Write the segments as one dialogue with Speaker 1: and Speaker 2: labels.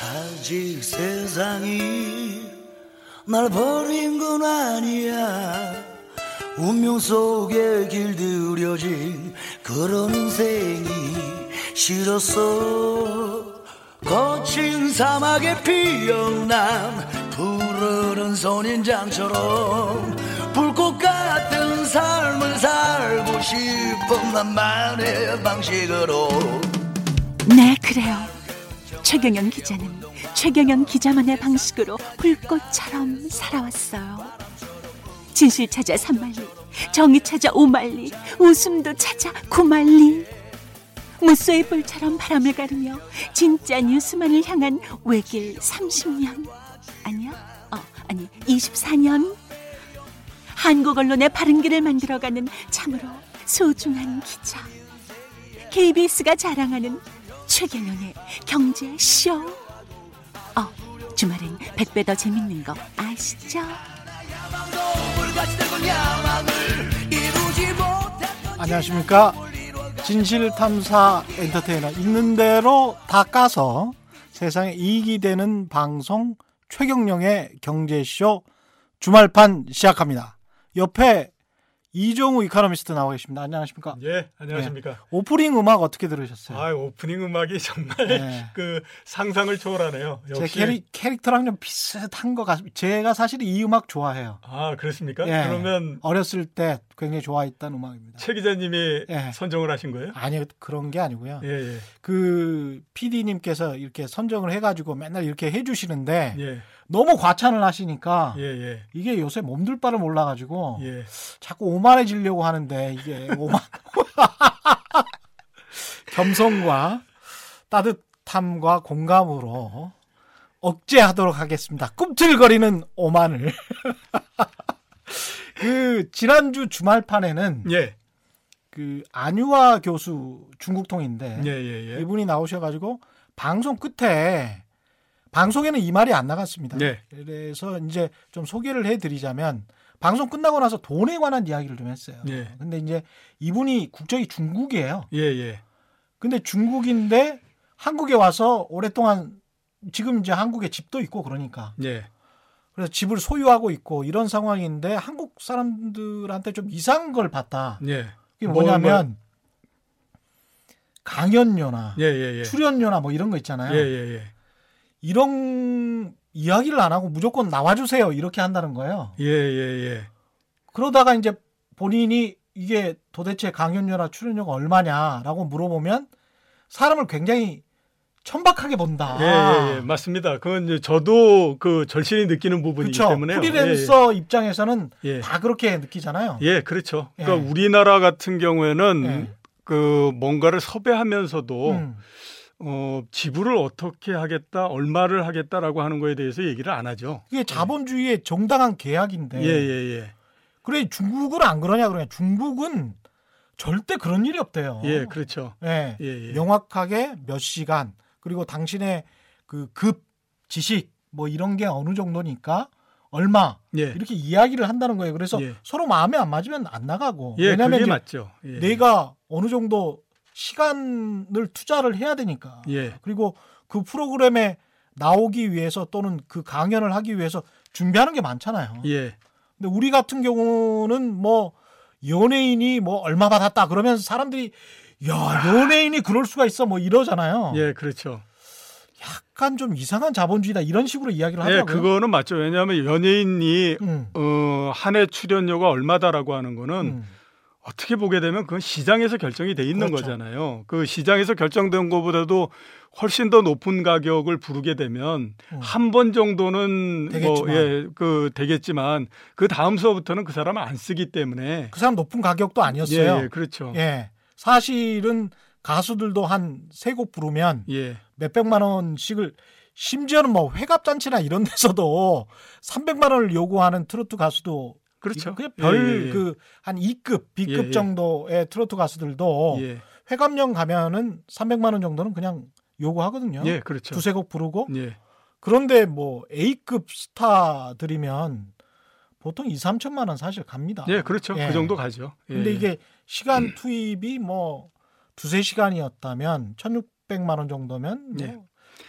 Speaker 1: 아직 세상이 날 버린 건 아니야. 운명 속에 길들여진 그런 인생이 싫었어. 거친 사막에 피어난 푸르른 선인장처럼 불꽃 같은 삶을 살고 싶은 나만의 방식으로.
Speaker 2: 네, 그래요. 최경영 기자는 최경영 기자만의 방식으로 불꽃처럼 살아왔어요. 진실 찾아 삼만리, 정의 찾아 오만리, 웃음도 찾아 구만리. 무쇠의 뿔처럼 바람을 가르며 진짜 뉴스만을 향한 외길 30년. 아니야? 어, 아니, 24년. 한국 언론의 바른 길을 만들어가는 참으로 소중한 기자. KBS가 자랑하는 최경영의 경제쇼. 어, 주말엔 100배 더 재밌는 거 아시죠?
Speaker 3: 안녕하십니까 진실탐사 엔터테이너 있는 대로 다 까서 세상에 이익이 되는 방송 최경령의 경제쇼 주말판 시작합니다 옆에 이종우 이카노미스트 나와 계십니다 안녕하십니까
Speaker 4: 예, 안녕하십니까.
Speaker 3: 오프닝 음악 어떻게 들으셨어요?
Speaker 4: 아, 오프닝 음악이 정말
Speaker 3: 네.
Speaker 4: 그 상상을 초월하네요.
Speaker 3: 제
Speaker 4: 역시
Speaker 3: 캐릭, 캐릭터랑 좀 비슷한 것 같습니다 제가 사실 이 음악 좋아해요
Speaker 4: 아, 그렇습니까?
Speaker 3: 예.
Speaker 4: 그러면
Speaker 3: 어렸을 때 굉장히 좋아했던 음악입니다
Speaker 4: 최 기자님이
Speaker 3: 예.
Speaker 4: 선정을 하신 거예요?
Speaker 3: 아니요 그런 게 아니고요
Speaker 4: 예, 예.
Speaker 3: 그 PD님께서 이렇게 선정을 해가지고 맨날 이렇게 해주시는데
Speaker 4: 예.
Speaker 3: 너무 과찬을 하시니까
Speaker 4: 예, 예.
Speaker 3: 이게 요새 몸둘 바를 몰라가지고
Speaker 4: 예.
Speaker 3: 자꾸 오만해지려고 하는데 이게 오만 겸손과 따뜻함과 공감으로 억제하도록 하겠습니다. 꿈틀거리는 오만을. 그 지난주 주말판에는
Speaker 4: 예.
Speaker 3: 그 안유아 교수 중국통인데
Speaker 4: 예, 예, 예.
Speaker 3: 이분이 나오셔가지고 방송 끝에 방송에는 이 말이 안 나갔습니다.
Speaker 4: 네.
Speaker 3: 그래서 이제 좀 소개를 해드리자면 방송 끝나고 나서 돈에 관한 이야기를 좀 했어요.
Speaker 4: 예.
Speaker 3: 근데 이제 이분이 국적이 중국이에요.
Speaker 4: 예, 예.
Speaker 3: 근데 중국인데 한국에 와서 오랫동안 지금 이제 한국에 집도 있고 그러니까
Speaker 4: 예.
Speaker 3: 그래서 집을 소유하고 있고 이런 상황인데 한국 사람들한테 좀 이상한 걸 봤다.
Speaker 4: 예.
Speaker 3: 그게
Speaker 4: 뭐,
Speaker 3: 뭐냐면 강연료나
Speaker 4: 예, 예, 예.
Speaker 3: 출연료나 뭐 이런 거 있잖아요.
Speaker 4: 예, 예, 예.
Speaker 3: 이런 이야기를 안 하고 무조건 나와주세요 이렇게 한다는 거예요.
Speaker 4: 예, 예, 예.
Speaker 3: 그러다가 이제 본인이 이게 도대체 강연료나 출연료가 얼마냐라고 물어보면 사람을 굉장히 천박하게 본다.
Speaker 4: 예, 예, 예. 맞습니다. 그건 이제 저도 그 절실히 느끼는 부분이기
Speaker 3: 그렇죠.
Speaker 4: 때문에
Speaker 3: 프리랜서 입장에서는
Speaker 4: 예.
Speaker 3: 다 그렇게 느끼잖아요.
Speaker 4: 예, 그렇죠.
Speaker 3: 예.
Speaker 4: 그러니까 우리나라 같은 경우에는
Speaker 3: 예.
Speaker 4: 그 뭔가를 섭외하면서도
Speaker 3: 음.
Speaker 4: 어, 지불을 어떻게 하겠다, 얼마를 하겠다라고 하는 거에 대해서 얘기를 안 하죠.
Speaker 3: 이게 자본주의의 정당한 계약인데
Speaker 4: 예, 예, 예.
Speaker 3: 그래 중국은 안 그러냐 그러냐 중국은 절대 그런 일이 없대요.
Speaker 4: 예, 그렇죠.
Speaker 3: 예.
Speaker 4: 예, 예.
Speaker 3: 명확하게 몇 시간 그리고 당신의 그 급 지식 뭐 이런 게 어느 정도니까 얼마
Speaker 4: 예.
Speaker 3: 이렇게 이야기를 한다는 거예요. 그래서
Speaker 4: 예.
Speaker 3: 서로 마음에 안 맞으면 안 나가고
Speaker 4: 예,
Speaker 3: 왜냐하면
Speaker 4: 그게
Speaker 3: 이제
Speaker 4: 맞죠. 예.
Speaker 3: 내가 어느 정도 시간을 투자를 해야 되니까
Speaker 4: 예.
Speaker 3: 그리고 그 프로그램에 나오기 위해서 또는 그 강연을 하기 위해서 준비하는 게 많잖아요.
Speaker 4: 예.
Speaker 3: 근데 우리 같은 경우는 뭐 연예인이 뭐 얼마 받았다 그러면 사람들이 야 연예인이 그럴 수가 있어 뭐 이러잖아요.
Speaker 4: 예, 그렇죠.
Speaker 3: 약간 좀 이상한 자본주의다 이런 식으로 이야기를
Speaker 4: 예,
Speaker 3: 하더라고요.
Speaker 4: 그거는 맞죠. 왜냐하면 연예인이
Speaker 3: 음,
Speaker 4: 어, 한 해 출연료가 얼마다라고 하는 거는
Speaker 3: 음.
Speaker 4: 어떻게 보게 되면 그건 시장에서 결정이 돼 있는
Speaker 3: 그렇죠.
Speaker 4: 거잖아요. 그 시장에서 결정된 것보다도 훨씬 더 높은 가격을 부르게 되면
Speaker 3: 음.
Speaker 4: 한번 정도는
Speaker 3: 되겠지만.
Speaker 4: 뭐 예, 그 되겠지만 그 다음 서부터는 그 사람은 안 쓰기 때문에
Speaker 3: 그 사람 높은 가격도 아니었어요.
Speaker 4: 예, 예, 그렇죠.
Speaker 3: 예. 사실은 가수들도 한 세 곡 부르면
Speaker 4: 예.
Speaker 3: 몇백만 원씩을 심지어는 뭐 회갑 잔치나 이런 데서도 300만 원을 요구하는 트로트 가수도
Speaker 4: 그렇죠.
Speaker 3: 그냥
Speaker 4: 예,
Speaker 3: 별
Speaker 4: 예, 예.
Speaker 3: 그한 2급, B급
Speaker 4: 예, 예.
Speaker 3: 정도의 트로트 가수들도
Speaker 4: 예.
Speaker 3: 회감령 가면은 300만 원 정도는 그냥 요구하거든요.
Speaker 4: 예, 그렇죠.
Speaker 3: 두세 곡 부르고
Speaker 4: 예.
Speaker 3: 그런데 뭐 A급 스타들이면 보통 2, 3천만 원 사실 갑니다.
Speaker 4: 예, 그렇죠.
Speaker 3: 예.
Speaker 4: 그 정도 가죠. 예,
Speaker 3: 근데
Speaker 4: 예.
Speaker 3: 이게 시간 투입이 뭐 두세 시간이었다면 1,600만 원 정도면 뭐
Speaker 4: 예.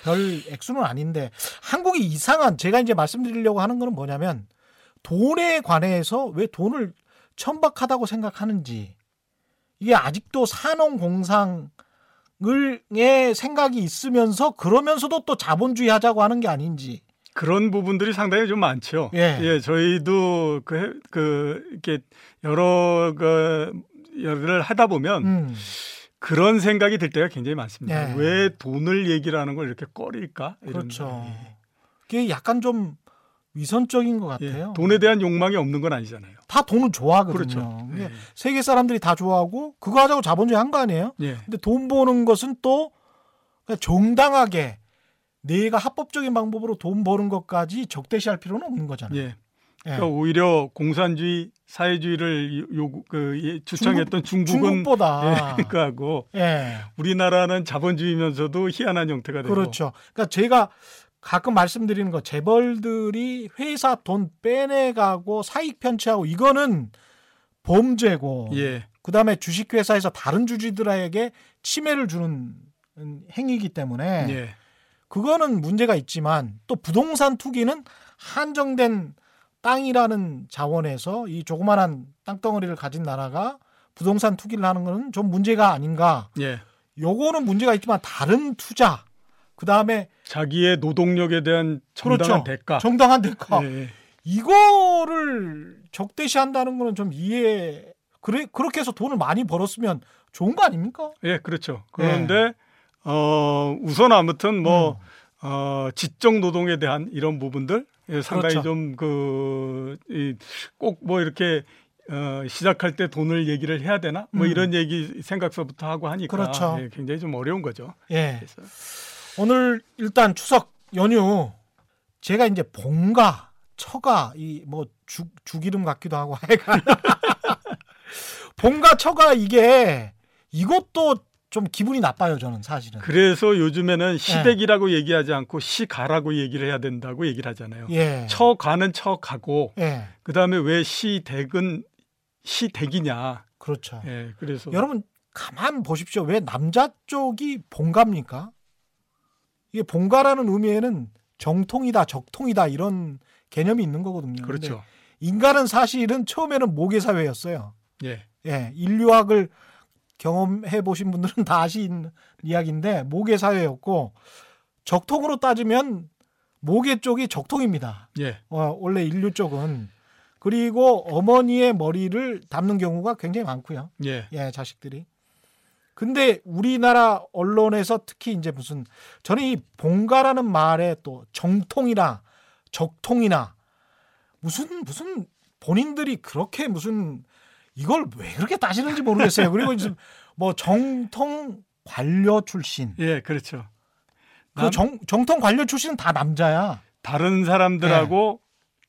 Speaker 3: 별 액수는 아닌데 한국이 이상한 제가 이제 말씀드리려고 하는 거는 뭐냐면 돈에 관해서 왜 돈을 천박하다고 생각하는지 이게 아직도 산업공상을의 생각이 있으면서 그러면서도 또 자본주의 하자고 하는 게 아닌지
Speaker 4: 그런 부분들이 상당히 좀 많죠.
Speaker 3: 예.
Speaker 4: 저희도 그, 해- 그 이렇게 여러 그 일을 하다 보면
Speaker 3: 음,
Speaker 4: 그런 생각이 들 때가 굉장히 많습니다.
Speaker 3: 예.
Speaker 4: 왜 돈을 얘기를 하는 걸 이렇게 꺼릴까? 이런
Speaker 3: 그렇죠.
Speaker 4: 예.
Speaker 3: 그게 약간 좀 위선적인 것
Speaker 4: 예.
Speaker 3: 같아요.
Speaker 4: 돈에 대한 욕망이 없는 건 아니잖아요.
Speaker 3: 다 돈을 좋아하거든요.
Speaker 4: 그렇죠.
Speaker 3: 그게
Speaker 4: 예.
Speaker 3: 세계 사람들이 다 좋아하고 그거 하자고 자본주의 한 거 아니에요?
Speaker 4: 예.
Speaker 3: 근데 돈 버는 것은 또 정당하게 내가 합법적인 방법으로 돈 버는 것까지 적대시할 필요는 없는 거잖아요.
Speaker 4: 예.
Speaker 3: 예.
Speaker 4: 그러니까 오히려 공산주의 사회주의를 요구 그 예, 주창했던 중국은
Speaker 3: 중국보다
Speaker 4: 예, 그거하고
Speaker 3: 예.
Speaker 4: 우리나라는 자본주의면서도 희한한 형태가 되고
Speaker 3: 그렇죠. 그러니까 제가 가끔 말씀드리는 거 재벌들이 회사 돈 빼내가고 사익 편취하고 이거는 범죄고
Speaker 4: 예.
Speaker 3: 그다음에 주식회사에서 다른 주주들에게 침해를 주는 행위이기 때문에
Speaker 4: 예.
Speaker 3: 그거는 문제가 있지만 또 부동산 투기는 한정된 땅이라는 자원에서 이 조그만한 땅덩어리를 가진 나라가 부동산 투기를 하는 거는 좀 문제가 아닌가.
Speaker 4: 예.
Speaker 3: 요거는 문제가 있지만 다른 투자 그 다음에
Speaker 4: 자기의 노동력에 대한
Speaker 3: 그렇죠.
Speaker 4: 정당한 대가.
Speaker 3: 정당한 대가
Speaker 4: 예, 예.
Speaker 3: 이거를 적대시한다는 거는 좀 이해 그래 그렇게 해서 돈을 많이 벌었으면 좋은 거 아닙니까?
Speaker 4: 예, 그렇죠. 그런데 어 우선 아무튼 뭐
Speaker 3: 음.
Speaker 4: 어, 지적 노동에 대한 이런 부분들 예, 상당히
Speaker 3: 그렇죠.
Speaker 4: 좀그꼭뭐 이렇게 어, 시작할 때 돈을 얘기를 해야 되나 뭐
Speaker 3: 음.
Speaker 4: 이런 얘기 생각서부터 하고 하니까
Speaker 3: 그렇죠.
Speaker 4: 예, 굉장히 좀 어려운 거죠.
Speaker 3: 예.
Speaker 4: 그래서
Speaker 3: 오늘 일단 추석 연휴 제가 이제 봉가 처가 이 뭐 죽 죽이름 같기도 하고 하여간 봉가 처가 이게 이것도 좀 기분이 나빠요 저는 사실은.
Speaker 4: 그래서 요즘에는 시댁이라고 얘기하지 않고 시가라고 얘기를 해야 된다고 얘기를 하잖아요.
Speaker 3: 예.
Speaker 4: 처가는 처가고
Speaker 3: 예.
Speaker 4: 그다음에 왜 시댁은 시댁이냐.
Speaker 3: 그렇죠.
Speaker 4: 예, 그래서
Speaker 3: 여러분 가만 보십시오. 왜 남자 쪽이 봉가입니까 이게 봉가라는 의미에는 정통이다 적통이다 이런 개념이 있는 거거든요
Speaker 4: 그렇죠.
Speaker 3: 인간은 사실은 처음에는 모계 사회였어요
Speaker 4: 예.
Speaker 3: 예, 인류학을 경험해 보신 분들은 다 아시는 이야기인데 모계 사회였고 적통으로 따지면 모계 쪽이 적통입니다.
Speaker 4: 예.
Speaker 3: 어, 원래 인류 쪽은 그리고 어머니의 머리를 담는 경우가 굉장히 많고요.
Speaker 4: 예.
Speaker 3: 예, 자식들이. 근데 우리나라 언론에서 특히 이제 무슨 저는 이 봉가라는 말에 또 정통이나 적통이나 무슨 무슨 본인들이 그렇게 무슨 이걸 왜 그렇게 따지는지 모르겠어요. 그리고 이제 뭐 정통 관료 출신.
Speaker 4: 예, 그렇죠.
Speaker 3: 그
Speaker 4: 남-
Speaker 3: 정, 정통 관료 출신은 다 남자야.
Speaker 4: 다른 사람들하고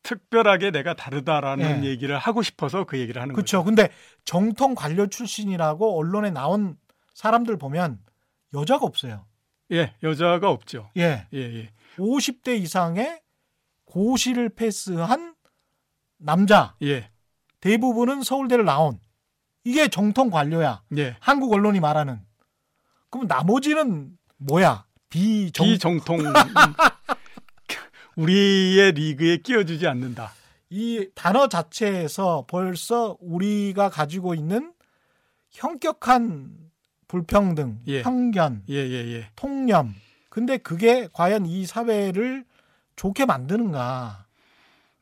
Speaker 4: 특별하게 내가 다르다라는
Speaker 3: 예.
Speaker 4: 얘기를 하고 싶어서 그 얘기를 하는
Speaker 3: 그렇죠.
Speaker 4: 거죠.
Speaker 3: 근데 정통 관료 출신이라고 언론에 나온 사람들 보면 여자가 없어요.
Speaker 4: 예, 여자가 없죠.
Speaker 3: 예.
Speaker 4: 예, 예.
Speaker 3: 50대 이상의 고시를 패스한 남자
Speaker 4: 예.
Speaker 3: 대부분은 서울대를 나온 이게 정통 관료야.
Speaker 4: 예.
Speaker 3: 한국 언론이 말하는. 그럼 나머지는 뭐야? 비정
Speaker 4: 비정통 우리의 리그에 끼워주지 않는다.
Speaker 3: 이 단어 자체에서 벌써 우리가 가지고 있는 형격한 불평등,
Speaker 4: 예.
Speaker 3: 편견,
Speaker 4: 예, 예, 예.
Speaker 3: 통념. 근데 그게 과연 이 사회를 좋게 만드는가?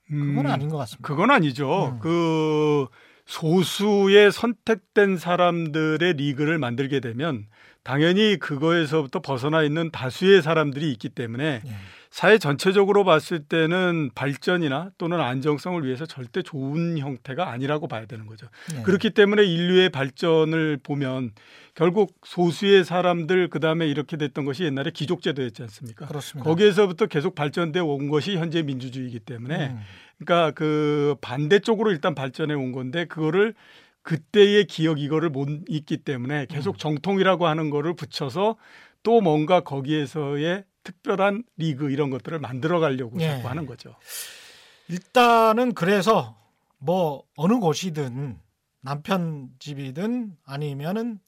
Speaker 3: 그건
Speaker 4: 음,
Speaker 3: 아닌 것 같습니다.
Speaker 4: 그건 아니죠.
Speaker 3: 음.
Speaker 4: 그 소수의 선택된 사람들의 리그를 만들게 되면 당연히 그거에서부터 벗어나 있는 다수의 사람들이 있기 때문에
Speaker 3: 예.
Speaker 4: 사회 전체적으로 봤을 때는 발전이나 또는 안정성을 위해서 절대 좋은 형태가 아니라고 봐야 되는 거죠.
Speaker 3: 예.
Speaker 4: 그렇기 때문에 인류의 발전을 보면 결국 소수의 사람들 그다음에 이렇게 됐던 것이 옛날에 귀족제도였지 않습니까?
Speaker 3: 그렇습니다.
Speaker 4: 거기에서부터 계속 발전돼 온 것이 현재 민주주의이기 때문에
Speaker 3: 음.
Speaker 4: 그러니까 그 반대쪽으로 일단 발전해 온 건데 그거를 그때의 기억 이거를 못 잊기 때문에
Speaker 3: 음.
Speaker 4: 계속 정통이라고 하는 거를 붙여서 또 뭔가 거기에서의 특별한 리그 이런 것들을 만들어 가려고
Speaker 3: 예.
Speaker 4: 자꾸 하는 거죠.
Speaker 3: 일단은 그래서 뭐 어느 곳이든 남편 집이든 아니면은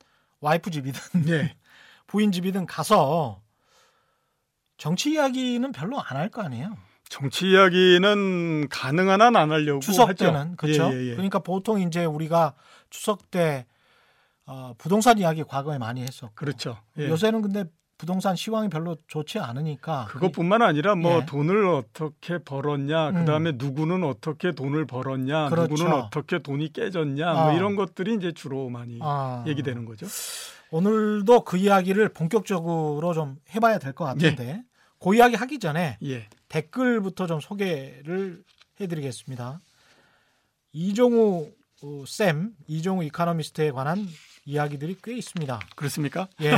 Speaker 3: 와이프 집이든
Speaker 4: 예.
Speaker 3: 부인 집이든 가서 정치 이야기는 별로 안 할 거 아니에요.
Speaker 4: 정치 이야기는 가능한 한 안 하려고
Speaker 3: 추석
Speaker 4: 하죠.
Speaker 3: 때는 그렇죠.
Speaker 4: 예, 예, 예.
Speaker 3: 그러니까 보통 이제 우리가 추석 때 어, 부동산 이야기 과거에 많이 했었고
Speaker 4: 그렇죠. 예.
Speaker 3: 요새는 근데 부동산 시황이 별로 좋지 않으니까
Speaker 4: 그것뿐만 아니라 뭐
Speaker 3: 예.
Speaker 4: 돈을 어떻게 벌었냐,
Speaker 3: 음.
Speaker 4: 그다음에 누구는 어떻게 돈을 벌었냐,
Speaker 3: 그렇죠.
Speaker 4: 누구는 어떻게 돈이 깨졌냐,
Speaker 3: 아.
Speaker 4: 뭐 이런 것들이 이제 주로 많이
Speaker 3: 아,
Speaker 4: 얘기되는 거죠.
Speaker 3: 오늘도 그 이야기를 본격적으로 좀 해봐야 될 것 같은데 그 이야기 하기 전에
Speaker 4: 예.
Speaker 3: 댓글부터 좀 소개를 해드리겠습니다. 이종우 어, 쌤, 이종우 이카노미스트에 관한 이야기들이 꽤 있습니다.
Speaker 4: 그렇습니까?
Speaker 3: 예.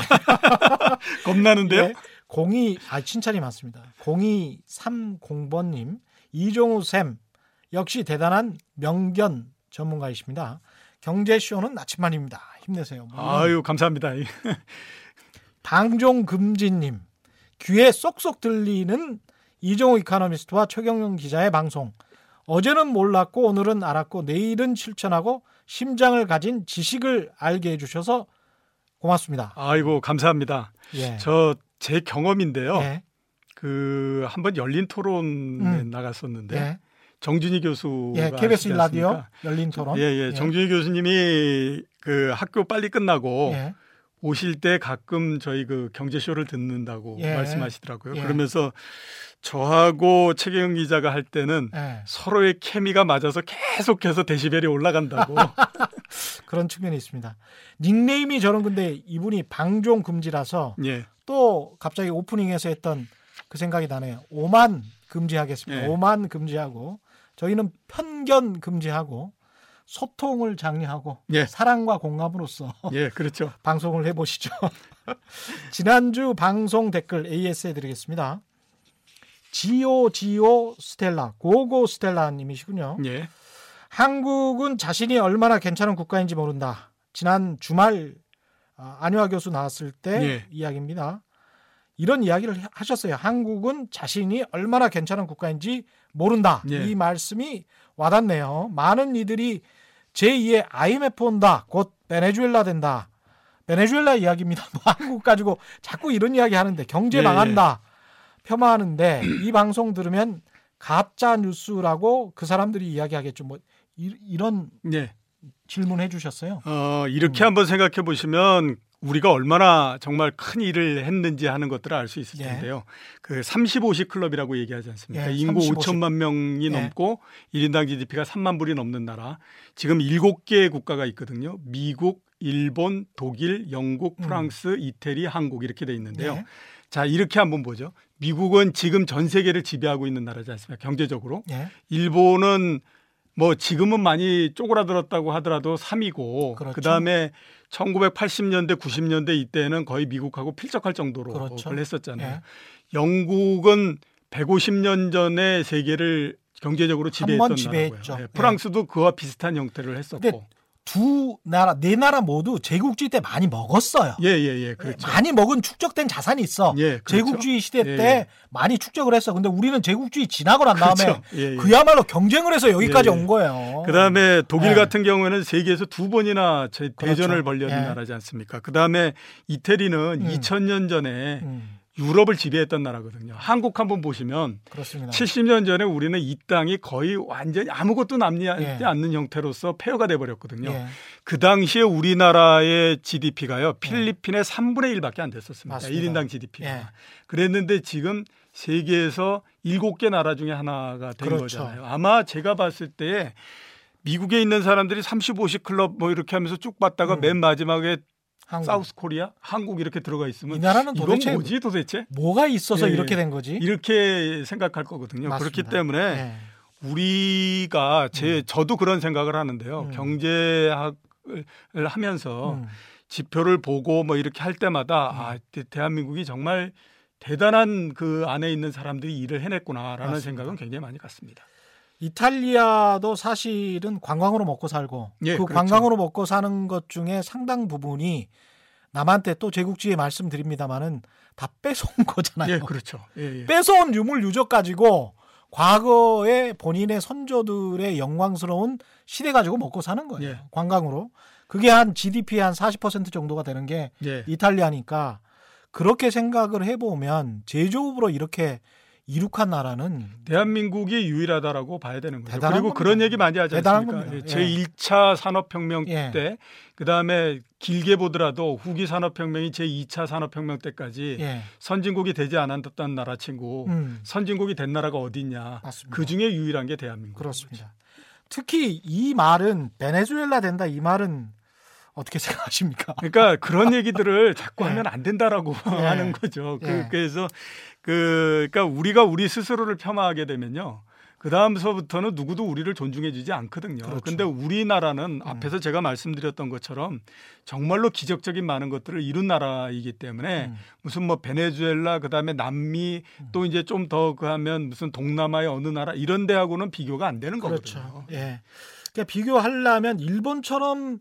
Speaker 4: 겁나는데요.
Speaker 3: 예. 02, 아, 칭찬이 많습니다. 0230번님, 이종우 쌤, 역시 대단한 명견 전문가이십니다. 경제쇼는 나침반입니다. 힘내세요. 뭐
Speaker 4: 아유 감사합니다.
Speaker 3: 방종금지님, 귀에 쏙쏙 들리는 이종우 이카노미스트와 최경영 기자의 방송. 어제는 몰랐고 오늘은 알았고 내일은 실천하고 심장을 가진 지식을 알게 해주셔서 고맙습니다.
Speaker 4: 아이고 감사합니다.
Speaker 3: 예.
Speaker 4: 저제 경험인데요.
Speaker 3: 예.
Speaker 4: 그 한번 열린 토론에
Speaker 3: 음.
Speaker 4: 나갔었는데
Speaker 3: 예.
Speaker 4: 정준희 교수가
Speaker 3: 예. KBS 라디오? 열린 토론.
Speaker 4: 예, 예. 정준희 교수님이 그 학교 빨리 끝나고
Speaker 3: 예.
Speaker 4: 오실 때 가끔 저희 그 경제쇼를 듣는다고
Speaker 3: 예.
Speaker 4: 말씀하시더라고요.
Speaker 3: 예.
Speaker 4: 그러면서 저하고 최경영 기자가 할 때는
Speaker 3: 예.
Speaker 4: 서로의 케미가 맞아서 계속해서 데시벨이 올라간다고.
Speaker 3: 그런 측면이 있습니다. 닉네임이 저는 근데 이분이 방종 금지라서
Speaker 4: 예.
Speaker 3: 또 갑자기 오프닝에서 했던 그 생각이 나네요. 오만 금지하겠습니다.
Speaker 4: 예.
Speaker 3: 오만 금지하고 저희는 편견 금지하고 소통을 장려하고
Speaker 4: 예.
Speaker 3: 사랑과 공감으로서
Speaker 4: 예, 그렇죠.
Speaker 3: 방송을 해보시죠. 지난주 방송 댓글 AS 해드리겠습니다. 지오 지오 스텔라 고고 스텔라님이시군요.
Speaker 4: 예.
Speaker 3: 한국은 자신이 얼마나 괜찮은 국가인지 모른다. 지난 주말 아, 안효화 교수 나왔을 때
Speaker 4: 예.
Speaker 3: 이야기입니다. 이런 이야기를 하셨어요. 한국은 자신이 얼마나 괜찮은 국가인지 모른다.
Speaker 4: 예.
Speaker 3: 이 말씀이 와닿네요. 많은 이들이 제2의 IMF 온다. 곧 베네수엘라 된다. 베네수엘라 이야기입니다. 뭐 한국 가지고 자꾸 이런 이야기 하는데 경제
Speaker 4: 예,
Speaker 3: 망한다. 폄하하는데 이 방송 들으면 가짜 뉴스라고 그 사람들이 이야기하겠죠. 뭐 이, 런
Speaker 4: 예.
Speaker 3: 질문해 주셨어요.
Speaker 4: 어, 이렇게
Speaker 3: 음.
Speaker 4: 한번 생각해 보시면 우리가 얼마나 정말 큰 일을 했는지 하는 것들을 알 수 있을
Speaker 3: 예.
Speaker 4: 텐데요. 그 35시 클럽이라고 얘기하지 않습니까?
Speaker 3: 예,
Speaker 4: 인구
Speaker 3: 35시.
Speaker 4: 5천만 명이
Speaker 3: 예.
Speaker 4: 넘고 1인당 GDP가 3만 불이 넘는 나라. 지금 7개의 국가가 있거든요. 미국, 일본, 독일, 영국,
Speaker 3: 음.
Speaker 4: 프랑스, 이태리, 한국 이렇게 돼 있는데요.
Speaker 3: 예.
Speaker 4: 자, 이렇게 한번 보죠. 미국은 지금 전 세계를 지배하고 있는 나라지 않습니까? 경제적으로.
Speaker 3: 예.
Speaker 4: 일본은 뭐 지금은 많이 쪼그라들었다고 하더라도 3위고
Speaker 3: 그렇죠.
Speaker 4: 그 다음에 1980년대 90년대 이때는 거의 미국하고 필적할 정도로
Speaker 3: 그렇죠.
Speaker 4: 그걸 했었잖아요.
Speaker 3: 예.
Speaker 4: 영국은 150년 전에 세계를 경제적으로 지배했던. 나라고요. 예, 프랑스도 그와 비슷한 형태를 했었고.
Speaker 3: 두 나라 네 나라 모두 제국주의 때 많이 먹었어요.
Speaker 4: 예, 예, 예. 그렇죠.
Speaker 3: 많이 먹은 축적된 자산이 있어.
Speaker 4: 예, 그렇죠.
Speaker 3: 제국주의 시대
Speaker 4: 예,
Speaker 3: 때
Speaker 4: 예.
Speaker 3: 많이 축적을 했어. 근데 우리는 제국주의 지나고 난 다음에
Speaker 4: 그렇죠. 예, 예.
Speaker 3: 그야말로 경쟁을 해서 여기까지. 온 거예요.
Speaker 4: 그다음에 독일
Speaker 3: 예.
Speaker 4: 같은 경우에는 세계에서 두 번이나 제- 대전을
Speaker 3: 그렇죠.
Speaker 4: 벌였는
Speaker 3: 예.
Speaker 4: 나라지 않습니까? 그다음에 이태리는
Speaker 3: 음.
Speaker 4: 2000년 전에
Speaker 3: 음,
Speaker 4: 유럽을 지배했던 나라거든요. 한국 한번 보시면
Speaker 3: 그렇습니다.
Speaker 4: 70년 전에 우리는 이 땅이 거의 완전히 아무것도 남지
Speaker 3: 예.
Speaker 4: 않는 형태로서 폐허가 돼 버렸거든요.
Speaker 3: 예.
Speaker 4: 그 당시에 우리나라의 GDP가요. 필리핀의 3분의 1밖에 안 됐었습니다.
Speaker 3: 맞습니다.
Speaker 4: 1인당 GDP가.
Speaker 3: 예.
Speaker 4: 그랬는데 지금 세계에서 7개 나라 중에 하나가 된
Speaker 3: 그렇죠.
Speaker 4: 거잖아요. 아마 제가 봤을 때 미국에 있는 사람들이 35시 클럽 뭐 이렇게 하면서 쭉 봤다가
Speaker 3: 음.
Speaker 4: 맨 마지막에
Speaker 3: 한국.
Speaker 4: 사우스 코리아, 한국 이렇게 들어가 있으면
Speaker 3: 이 나라는 도대체
Speaker 4: 뭐지 도대체?
Speaker 3: 뭐가 있어서
Speaker 4: 예,
Speaker 3: 이렇게
Speaker 4: 예.
Speaker 3: 된 거지?
Speaker 4: 이렇게 생각할 거거든요.
Speaker 3: 맞습니다.
Speaker 4: 그렇기 때문에
Speaker 3: 예.
Speaker 4: 우리가 제 저도 그런 생각을 하는데요.
Speaker 3: 음.
Speaker 4: 경제학을 하면서
Speaker 3: 음.
Speaker 4: 지표를 보고 뭐 이렇게 할 때마다 아 대- 대한민국이 정말 대단한 그 안에 있는 사람들이 일을 해냈구나라는
Speaker 3: 맞습니다.
Speaker 4: 생각은 굉장히 많이 갔습니다.
Speaker 3: 이탈리아도 사실은 관광으로 먹고 살고
Speaker 4: 예,
Speaker 3: 그
Speaker 4: 그렇죠.
Speaker 3: 관광으로 먹고 사는 것 중에 상당 부분이 남한테 또 제국주의 말씀드립니다마는 다 뺏어온 거잖아요.
Speaker 4: 예, 그렇죠. 예, 예.
Speaker 3: 뺏어온 유물 유적 가지고 과거에 본인의 선조들의 영광스러운 시대 가지고 먹고 사는 거예요.
Speaker 4: 예.
Speaker 3: 관광으로. 그게 한 GDP의 한 40% 정도가 되는 게
Speaker 4: 예.
Speaker 3: 이탈리아니까 그렇게 생각을 해보면 제조업으로 이렇게 이룩한 나라는
Speaker 4: 대한민국이 유일하다라고 봐야 되는 거죠. 그리고
Speaker 3: 겁니다.
Speaker 4: 그런 얘기 많이 하지 않습니까?
Speaker 3: 겁니다.
Speaker 4: 제 1차 산업혁명
Speaker 3: 예.
Speaker 4: 때 그다음에 길게 보더라도 후기 산업혁명이 제 2차 산업혁명 때까지
Speaker 3: 예.
Speaker 4: 선진국이 되지 않았던 나라 친구
Speaker 3: 음,
Speaker 4: 선진국이 된 나라가 어디 있냐.
Speaker 3: 맞습니다.
Speaker 4: 그 중에 유일한 게 대한민국.
Speaker 3: 그렇습니다. 특히 이 말은 베네수엘라 된다 이 말은 어떻게 생각하십니까?
Speaker 4: 그러니까 그런 얘기들을 자꾸
Speaker 3: 예.
Speaker 4: 하면 안 된다라고
Speaker 3: 예.
Speaker 4: 하는 거죠. 그,
Speaker 3: 예.
Speaker 4: 그래서 그 그러니까 우리가 우리 스스로를 폄하하게 되면요. 그 다음서부터는 누구도 우리를 존중해주지 않거든요.
Speaker 3: 그렇죠.
Speaker 4: 그런데 우리나라는 앞에서 제가 말씀드렸던 것처럼 정말로 기적적인 많은 것들을 이룬 나라이기 때문에
Speaker 3: 음.
Speaker 4: 무슨 뭐 베네수엘라 그다음에 남미 또 이제 좀 더 그 하면 무슨 동남아의 어느 나라 이런 데하고는 비교가 안 되는
Speaker 3: 그렇죠.
Speaker 4: 거거든요.
Speaker 3: 예. 그러니까 비교하려면 일본처럼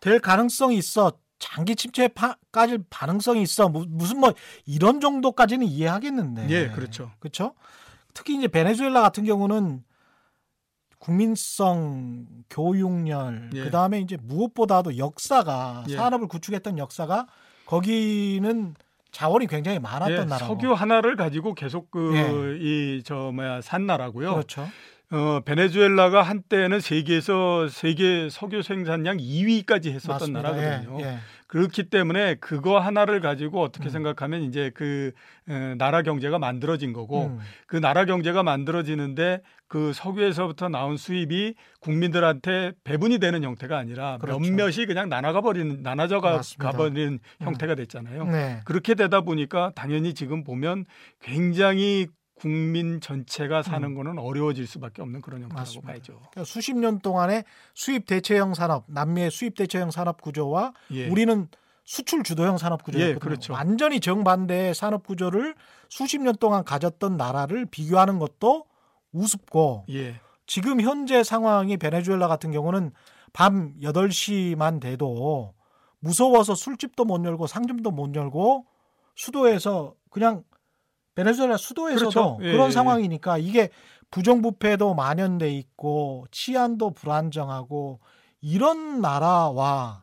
Speaker 3: 될 가능성이 있어. 장기 침체까지 가능성이 있어. 무- 무슨 뭐 이런 정도까지는 이해하겠는데.
Speaker 4: 예, 그렇죠.
Speaker 3: 그렇죠? 특히 이제 베네수엘라 같은 경우는 국민성, 교육열,
Speaker 4: 예.
Speaker 3: 그 다음에 이제 무엇보다도 역사가
Speaker 4: 예.
Speaker 3: 산업을 구축했던 역사가 거기는 자원이 굉장히 많았던
Speaker 4: 예,
Speaker 3: 나라고.
Speaker 4: 석유 하나를 가지고 계속
Speaker 3: 예.
Speaker 4: 그이저 뭐야 산 나라고요.
Speaker 3: 그렇죠.
Speaker 4: 어, 베네수엘라가 한때는 세계에서 세계 석유 생산량 2위까지 했었던
Speaker 3: 맞습니다.
Speaker 4: 나라거든요.
Speaker 3: 예, 예.
Speaker 4: 그렇기 때문에 그거 하나를 가지고 어떻게
Speaker 3: 음.
Speaker 4: 생각하면 이제 그 에, 나라 경제가 만들어진 거고
Speaker 3: 음,
Speaker 4: 그 나라 경제가 만들어지는데 그 석유에서부터 나온 수입이 국민들한테 배분이 되는 형태가 아니라
Speaker 3: 그렇죠.
Speaker 4: 몇몇이 그냥 나눠가 버리는 나눠져 가. 가버리는
Speaker 3: 음.
Speaker 4: 형태가 됐잖아요.
Speaker 3: 네.
Speaker 4: 그렇게 되다 보니까 당연히 지금 보면 굉장히 국민 전체가 사는 거는 어려워질 수밖에 없는 그런 형태라고
Speaker 3: 음. 맞습니다.
Speaker 4: 봐야죠.
Speaker 3: 그러니까 수십 년 동안의 수입 대체형 산업, 남미의 수입 대체형 산업 구조와
Speaker 4: 예.
Speaker 3: 우리는 수출 주도형 산업 구조였거든요.
Speaker 4: 예, 그렇죠.
Speaker 3: 완전히 정반대의 산업 구조를 수십 년 동안 가졌던 나라를 비교하는 것도 우습고
Speaker 4: 예.
Speaker 3: 지금 현재 상황이 베네수엘라 같은 경우는 밤 8시만 돼도 무서워서 술집도 못 열고 상점도 못 열고 수도에서 그냥 베네수엘라 수도에서도
Speaker 4: 그렇죠. 예,
Speaker 3: 그런
Speaker 4: 예,
Speaker 3: 상황이니까 이게 부정부패도 만연돼 있고 치안도 불안정하고 이런 나라와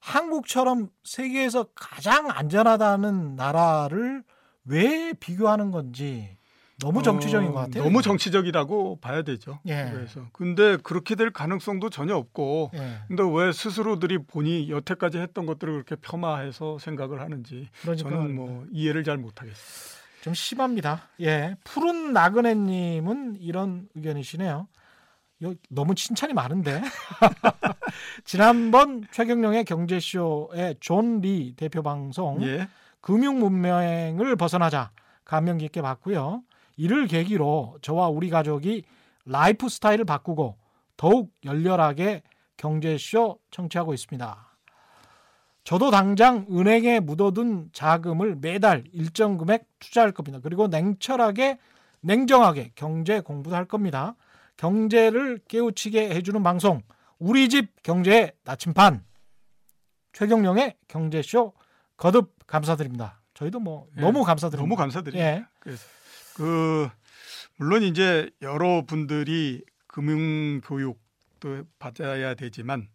Speaker 3: 한국처럼 세계에서 가장 안전하다는 나라를 왜 비교하는 건지 너무 정치적인
Speaker 4: 어,
Speaker 3: 것 같아요.
Speaker 4: 너무 정치적이라고 봐야 되죠.
Speaker 3: 예.
Speaker 4: 그래서 근데 그렇게 될 가능성도 전혀 없고
Speaker 3: 예.
Speaker 4: 근데 왜 스스로들이 본이 여태까지 했던 것들을 그렇게 폄하해서 생각을 하는지
Speaker 3: 그러니까
Speaker 4: 저는 뭐 이해를 잘 못하겠어요.
Speaker 3: 좀 심합니다. 예. 푸른 나그네님은 이런 의견이시네요. 요- 너무 칭찬이 많은데. 지난번 최경영의 경제쇼의 존 리 대표 방송
Speaker 4: 예.
Speaker 3: 금융 문맹을 벗어나자 감명 깊게 봤고요. 이를 계기로 저와 우리 가족이 라이프 스타일을 바꾸고 더욱 열렬하게 경제쇼 청취하고 있습니다. 저도 당장 은행에 묻어둔 자금을 매달 일정 금액 투자할 겁니다. 그리고 냉철하게 냉정하게 경제 공부도 할 겁니다. 경제를 깨우치게 해주는 방송 우리 집 경제의 나침반 최경령의 경제쇼 거듭 감사드립니다. 저희도 뭐
Speaker 4: 예,
Speaker 3: 너무 감사드립니다.
Speaker 4: 너무 감사드립니다.
Speaker 3: 예.
Speaker 4: 그래서 그 물론 이제 여러분들이 금융 교육도 받아야 되지만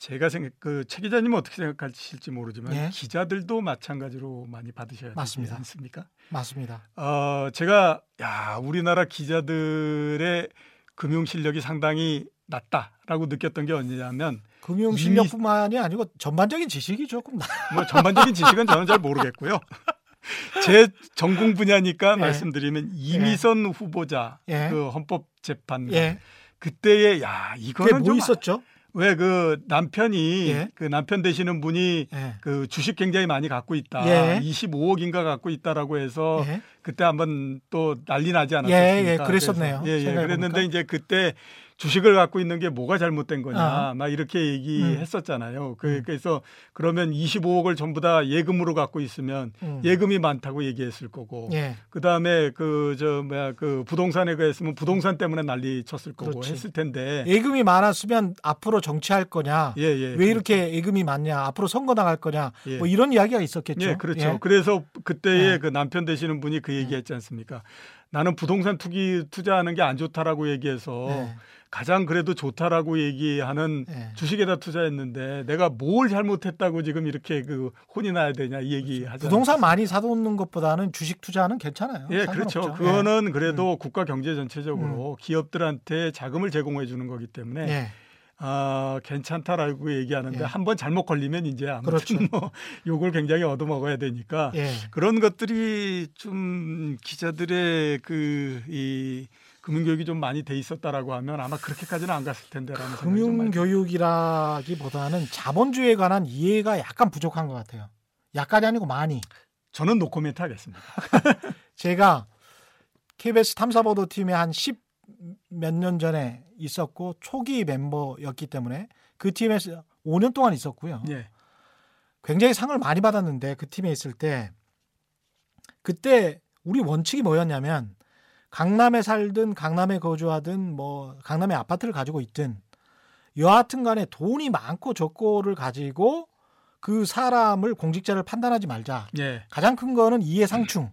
Speaker 4: 제가 생각 그최 기자님은 어떻게 생각하실지 모르지만
Speaker 3: 예.
Speaker 4: 기자들도 마찬가지로 많이 받으셔야 되지
Speaker 3: 맞습니다.
Speaker 4: 않습니까?
Speaker 3: 맞습니다.
Speaker 4: 어 제가 야 우리나라 기자들의 금융 실력이 상당히 낮다라고 느꼈던 게 언제냐면
Speaker 3: 금융 실력뿐만이 아니고 전반적인 지식이 조금 나.
Speaker 4: 뭐 전반적인 지식은 저는 잘 모르겠고요. 제 전공 분야니까
Speaker 3: 예.
Speaker 4: 말씀드리면 이미선 후보자
Speaker 3: 예.
Speaker 4: 그 헌법 재판관
Speaker 3: 예.
Speaker 4: 그때의 야 이거는
Speaker 3: 뭐 있었죠?
Speaker 4: 왜 그 남편이
Speaker 3: 예.
Speaker 4: 그 남편 되시는 분이
Speaker 3: 예.
Speaker 4: 그 주식 굉장히 많이 갖고 있다.
Speaker 3: 예.
Speaker 4: 25억인가 갖고 있다라고 해서
Speaker 3: 예.
Speaker 4: 그때 한번 또 난리 나지
Speaker 3: 예,
Speaker 4: 않았습니까?
Speaker 3: 예, 그랬었네요.
Speaker 4: 그래서 예, 예. 그랬는데 이제 그때 주식을 갖고 있는 게 뭐가 잘못된 거냐,
Speaker 3: 아.
Speaker 4: 막 이렇게 얘기했었잖아요. 그,
Speaker 3: 음.
Speaker 4: 그래서 그러면 25억을 전부 다 예금으로 갖고 있으면
Speaker 3: 음.
Speaker 4: 예금이 많다고 얘기했을 거고,
Speaker 3: 예.
Speaker 4: 그 다음에 그 저 뭐야 그 부동산에 그랬으면 부동산 때문에 난리 쳤을 거고
Speaker 3: 그렇지.
Speaker 4: 했을 텐데,
Speaker 3: 예금이 많았으면 앞으로 정치할 거냐?
Speaker 4: 예, 예.
Speaker 3: 왜 이렇게 예금이 많냐? 앞으로 선거 나갈 거냐?
Speaker 4: 예.
Speaker 3: 뭐 이런 이야기가 있었겠죠.
Speaker 4: 예, 그렇죠.
Speaker 3: 예.
Speaker 4: 그래서 그때의
Speaker 3: 예.
Speaker 4: 그 남편 되시는 분이 그 얘기했지 않습니까? 나는 부동산 투기 투자하는 게 안 좋다라고 얘기해서
Speaker 3: 예.
Speaker 4: 가장 그래도 좋다라고 얘기하는
Speaker 3: 예.
Speaker 4: 주식에다 투자했는데 내가 뭘 잘못했다고 지금 이렇게 그 혼이 나야 되냐 이 얘기 하잖아요.
Speaker 3: 부동산 많이 사놓는 것보다는 주식 투자는 괜찮아요.
Speaker 4: 예,
Speaker 3: 상관없죠.
Speaker 4: 그렇죠. 그거는
Speaker 3: 음.
Speaker 4: 그래도 국가 경제 전체적으로 기업들한테 자금을 제공해 주는 거기 때문에
Speaker 3: 예. 예.
Speaker 4: 아, 괜찮다라고 얘기하는데
Speaker 3: 예.
Speaker 4: 한번 잘못 걸리면 이제 아무튼
Speaker 3: 그렇죠.
Speaker 4: 뭐 욕을 굉장히 얻어 먹어야 되니까
Speaker 3: 예.
Speaker 4: 그런 것들이 좀 기자들의 그이 금융교육이 좀 많이 돼 있었다라고 하면 아마 그렇게까지는 안 갔을 텐데라는
Speaker 3: 금융교육이라기보다는 자본주의에 관한 이해가 약간 부족한 것 같아요. 약간이 아니고 많이.
Speaker 4: 저는 노코멘트 하겠습니다.
Speaker 3: 제가 KBS 탐사보도 팀에 한 10 몇 년 전에 있었고 초기 멤버였기 때문에 그 팀에서 5년 동안 있었고요.
Speaker 4: 예.
Speaker 3: 굉장히 상을 많이 받았는데 그 팀에 있을 때 그때 우리 원칙이 뭐였냐면 강남에 살든 강남에 거주하든 뭐 강남에 아파트를 가지고 있든 여하튼 간에 돈이 많고 적고를 가지고 그 사람을 공직자를 판단하지 말자.
Speaker 4: 예.
Speaker 3: 가장 큰 거는 이해상충.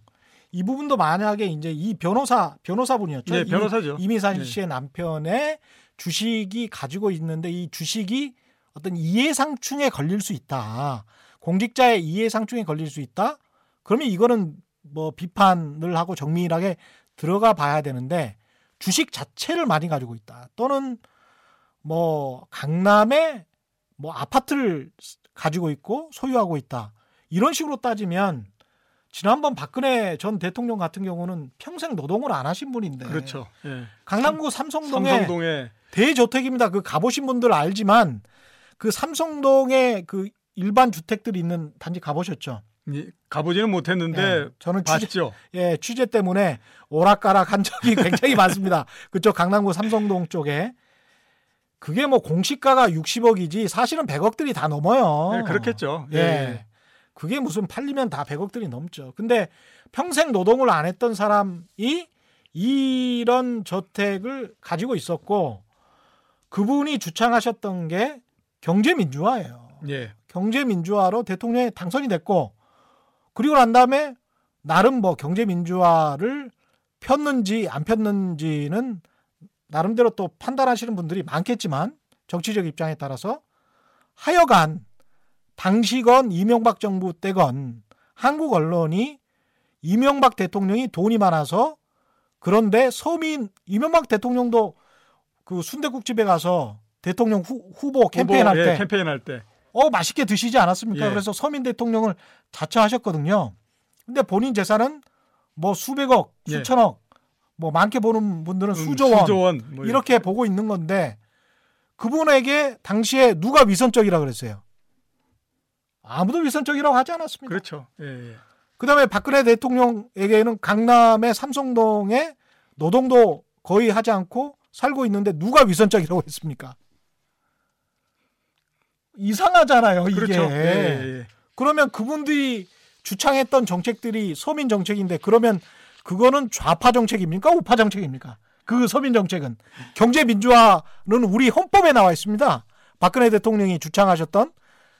Speaker 3: 이 부분도 만약에 이제 이 변호사 변호사분이었죠.
Speaker 4: 네, 변호사죠.
Speaker 3: 이미산
Speaker 4: 네.
Speaker 3: 씨의 남편의 주식이 가지고 있는데 이 주식이 어떤 이해상충에 걸릴 수 있다. 공직자의 이해상충에 걸릴 수 있다. 그러면 이거는 뭐 비판을 하고 정밀하게 들어가 봐야 되는데 주식 자체를 많이 가지고 있다. 또는 뭐 강남에 뭐 아파트를 가지고 있고 소유하고 있다. 이런 식으로 따지면 지난번 박근혜 전 대통령 같은 경우는 평생 노동을 안 하신 분인데
Speaker 4: 그렇죠. 예.
Speaker 3: 강남구 삼성동에
Speaker 4: 삼성동에
Speaker 3: 대저택입니다. 그 가보신 분들 알지만 그 삼성동에 그 일반 주택들이 있는 단지 가보셨죠?
Speaker 4: 이- 가보지는 못했는데
Speaker 3: 예, 저는 취재,
Speaker 4: 봤죠.
Speaker 3: 예, 취재 때문에 오락가락 한 적이 굉장히 많습니다. 그쪽 강남구 삼성동 쪽에 그게 뭐 공시가가 60억이지 사실은 100억들이 다 넘어요.
Speaker 4: 예, 그렇겠죠.
Speaker 3: 예.
Speaker 4: 예.
Speaker 3: 그게 무슨 팔리면 다 100억들이 넘죠. 근데 평생 노동을 안 했던 사람이 이런 저택을 가지고 있었고 그분이 주창하셨던 게 경제 민주화예요.
Speaker 4: 예.
Speaker 3: 경제 민주화로 대통령에 당선이 됐고 그리고 난 다음에 나름 뭐 경제 민주화를 폈는지 안 폈는지는 나름대로 또 판단하시는 분들이 많겠지만 정치적 입장에 따라서 하여간 당시건 이명박 정부 때건 한국 언론이 이명박 대통령이 돈이 많아서 그런데 서민 이명박 대통령도 그 순대국집에 가서 대통령 후, 후보 캠페인 할
Speaker 4: 예,
Speaker 3: 때
Speaker 4: 캠페인 할 때.
Speaker 3: 어 맛있게 드시지 않았습니까?
Speaker 4: 예.
Speaker 3: 그래서 서민 대통령을 자처하셨거든요. 근데 본인 재산은 뭐 수백억,
Speaker 4: 예.
Speaker 3: 수천억, 뭐 많게 보는 분들은
Speaker 4: 음,
Speaker 3: 수조원,
Speaker 4: 수조원 뭐
Speaker 3: 이렇게 보고 있는 건데 그분에게 당시에 누가 위선적이라 그랬어요? 아무도 위선적이라고 하지 않았습니다.
Speaker 4: 그렇죠. 예, 예.
Speaker 3: 그다음에 박근혜 대통령에게는 강남의 삼성동에 노동도 거의 하지 않고 살고 있는데 누가 위선적이라고 했습니까? 이상하잖아요, 이게.
Speaker 4: 그렇죠. 예.
Speaker 3: 그러면 그분들이 주창했던 정책들이 서민 정책인데 그러면 그거는 좌파 정책입니까? 우파 정책입니까? 그 서민 정책은 경제 민주화는 우리 헌법에 나와 있습니다. 박근혜 대통령이 주창하셨던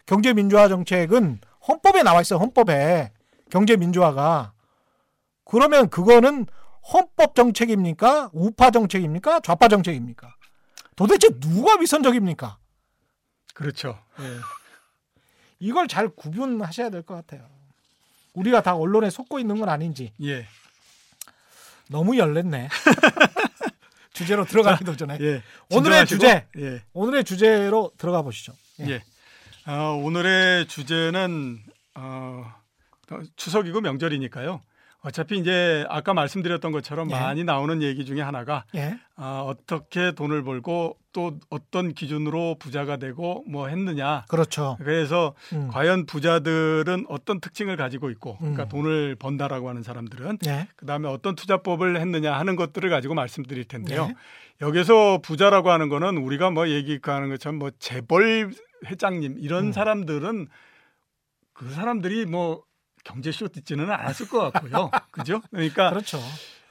Speaker 3: 경제 민주화 정책은 헌법에 나와 있어요. 헌법에 경제 민주화가 그러면 그거는 헌법 정책입니까? 우파 정책입니까? 좌파 정책입니까? 도대체 누가 위선적입니까?
Speaker 4: 그렇죠. 예.
Speaker 3: 이걸 잘 구분하셔야 될 것 같아요. 우리가 다 언론에 속고 있는 건 아닌지
Speaker 4: 예.
Speaker 3: 너무 열렸네. 주제로 들어가기도 전에
Speaker 4: 예.
Speaker 3: 오늘의 주제.
Speaker 4: 예.
Speaker 3: 오늘의 주제로 들어가 보시죠. 예.
Speaker 4: 예. 어, 오늘의 주제는 어, 추석이고 명절이니까요. 어차피 이제 아까 말씀드렸던 것처럼
Speaker 3: 예.
Speaker 4: 많이 나오는 얘기 중에 하나가
Speaker 3: 예.
Speaker 4: 아, 어떻게 돈을 벌고 또 어떤 기준으로 부자가 되고 뭐 했느냐.
Speaker 3: 그렇죠.
Speaker 4: 그래서
Speaker 3: 음.
Speaker 4: 과연 부자들은 어떤 특징을 가지고 있고, 그러니까
Speaker 3: 음.
Speaker 4: 돈을 번다라고 하는 사람들은
Speaker 3: 예.
Speaker 4: 그 다음에 어떤 투자법을 했느냐 하는 것들을 가지고 말씀드릴 텐데요.
Speaker 3: 네.
Speaker 4: 여기서 부자라고 하는 거는 우리가 뭐 얘기하는 것처럼 뭐 재벌 회장님 이런
Speaker 3: 음.
Speaker 4: 사람들은 그 사람들이 뭐 경제쇼 듣지는 않았을 것 같고요. 그죠? 그러니까
Speaker 3: 그렇죠.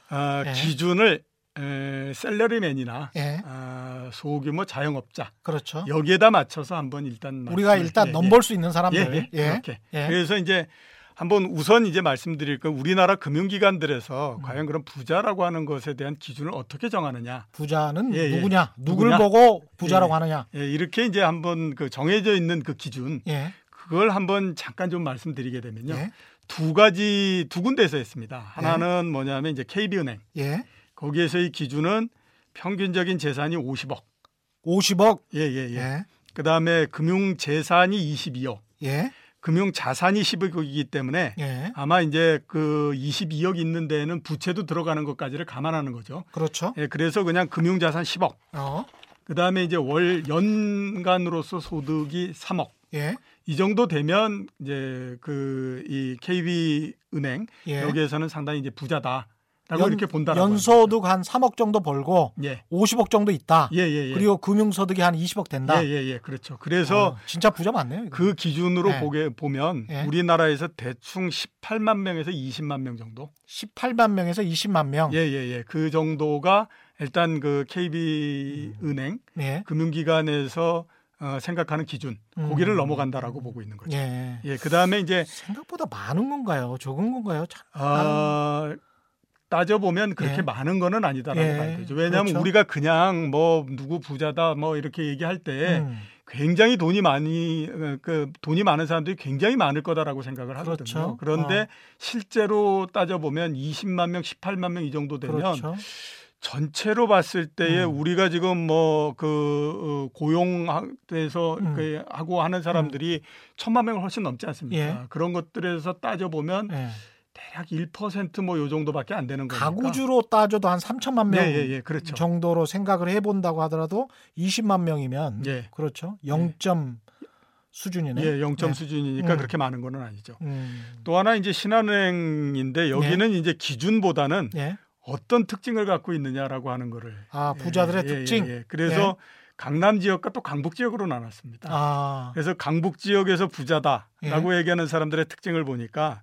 Speaker 4: 아,
Speaker 3: 네.
Speaker 4: 기준을 에, 셀러리맨이나
Speaker 3: 예.
Speaker 4: 아, 소규모 자영업자
Speaker 3: 그렇죠.
Speaker 4: 여기에다 맞춰서 한번 일단
Speaker 3: 우리가
Speaker 4: 말씀을-
Speaker 3: 일단
Speaker 4: 예,
Speaker 3: 넘볼 수 있는 사람들.
Speaker 4: 예, 예, 그렇게.
Speaker 3: 예.
Speaker 4: 그래서 이제 한번 우선 이제 말씀드릴 건 우리나라 금융기관들에서
Speaker 3: 음.
Speaker 4: 과연 그런 부자라고 하는 것에 대한 기준을 어떻게 정하느냐.
Speaker 3: 부자는
Speaker 4: 예, 예.
Speaker 3: 누구냐? 누굴
Speaker 4: 누구냐?
Speaker 3: 보고 부자라고
Speaker 4: 예.
Speaker 3: 하느냐?
Speaker 4: 예, 이렇게 이제 한번 그 정해져 있는 그 기준
Speaker 3: 예.
Speaker 4: 그걸 한번 잠깐 좀 말씀드리게 되면요.
Speaker 3: 예.
Speaker 4: 두 가지 두 군데에서 했습니다. 하나는 뭐냐면 이제 KB은행
Speaker 3: 예.
Speaker 4: 거기에서의 기준은 평균적인 재산이 50억.
Speaker 3: 50억.
Speaker 4: 예, 예, 예.
Speaker 3: 예.
Speaker 4: 그다음에 금융 재산이 22억.
Speaker 3: 예.
Speaker 4: 금융 자산이 10억이기 때문에
Speaker 3: 예.
Speaker 4: 아마 이제 그 22억 있는 데에는 부채도 들어가는 것까지를 감안하는 거죠.
Speaker 3: 그렇죠.
Speaker 4: 예, 그래서 그냥 금융 자산 10억.
Speaker 3: 어.
Speaker 4: 그다음에 이제 월 연간으로서 소득이 3억.
Speaker 3: 예.
Speaker 4: 이 정도 되면 이제 그 이 KB 은행
Speaker 3: 예.
Speaker 4: 여기에서는 상당히 이제 부자다 라고
Speaker 3: 연-
Speaker 4: 이렇게 본다라고.
Speaker 3: 연소득 한 3억 정도 벌고.
Speaker 4: 예.
Speaker 3: 50억 정도 있다.
Speaker 4: 예, 예, 예.
Speaker 3: 그리고 금융 소득이 한 20억 된다.
Speaker 4: 예, 예, 예. 그렇죠. 그래서
Speaker 3: 어, 진짜 부자 맞네요. 이거.
Speaker 4: 그 기준으로
Speaker 3: 예.
Speaker 4: 보게 보면
Speaker 3: 예.
Speaker 4: 우리나라에서 대충 18만 명에서 20만 명 정도.
Speaker 3: 18만 명에서 20만 명.
Speaker 4: 예, 예, 예. 그 정도가 일단 그 KB 은행
Speaker 3: 예.
Speaker 4: 금융기관에서 어, 생각하는 기준
Speaker 3: 음.
Speaker 4: 거기를 넘어간다라고 보고 있는 거죠.
Speaker 3: 예.
Speaker 4: 예, 그다음에 이제
Speaker 3: 생각보다 많은 건가요? 적은 건가요? 참.
Speaker 4: 아, 따져 보면 그렇게
Speaker 3: 예.
Speaker 4: 많은 거는 아니다라고
Speaker 3: 예,
Speaker 4: 봐야 되죠. 왜냐하면
Speaker 3: 그렇죠.
Speaker 4: 우리가 그냥 뭐 누구 부자다 뭐 이렇게 얘기할 때
Speaker 3: 음.
Speaker 4: 굉장히 돈이 많이 어, 그 돈이 많은 사람들이 굉장히 많을 거다라고 생각을 하거든요.
Speaker 3: 그렇죠.
Speaker 4: 그런데
Speaker 3: 어.
Speaker 4: 실제로 따져 보면 20만 명, 18만 명 이 정도 되면
Speaker 3: 그렇죠.
Speaker 4: 전체로 봤을 때에
Speaker 3: 음.
Speaker 4: 우리가 지금 뭐 그 고용돼서
Speaker 3: 음.
Speaker 4: 그 하고 하는 사람들이 천만 명을 훨씬 넘지 않습니까?
Speaker 3: 예.
Speaker 4: 그런 것들에서 따져 보면
Speaker 3: 예.
Speaker 4: 대략 1%뭐 요 정도밖에 안 되는 거니까.
Speaker 3: 가구주로 따져도 한 3천만 명
Speaker 4: 예, 예, 예, 그렇죠.
Speaker 3: 정도로 생각을 해본다고 하더라도 20만 명이면
Speaker 4: 예.
Speaker 3: 그렇죠. 0점 수준이네.
Speaker 4: 예, 0점
Speaker 3: 네.
Speaker 4: 수준이니까
Speaker 3: 음.
Speaker 4: 그렇게 많은 거는 아니죠.
Speaker 3: 음.
Speaker 4: 또 하나 이제 신한은행인데 여기는 이제 기준보다는
Speaker 3: 예.
Speaker 4: 어떤 특징을 갖고 있느냐라고 하는 거를
Speaker 3: 아 부자들의
Speaker 4: 예, 예,
Speaker 3: 특징.
Speaker 4: 예, 예. 그래서 강남 지역과 또 강북 지역으로 나눴습니다.
Speaker 3: 아
Speaker 4: 그래서 강북 지역에서 부자다라고 얘기하는 사람들의 특징을 보니까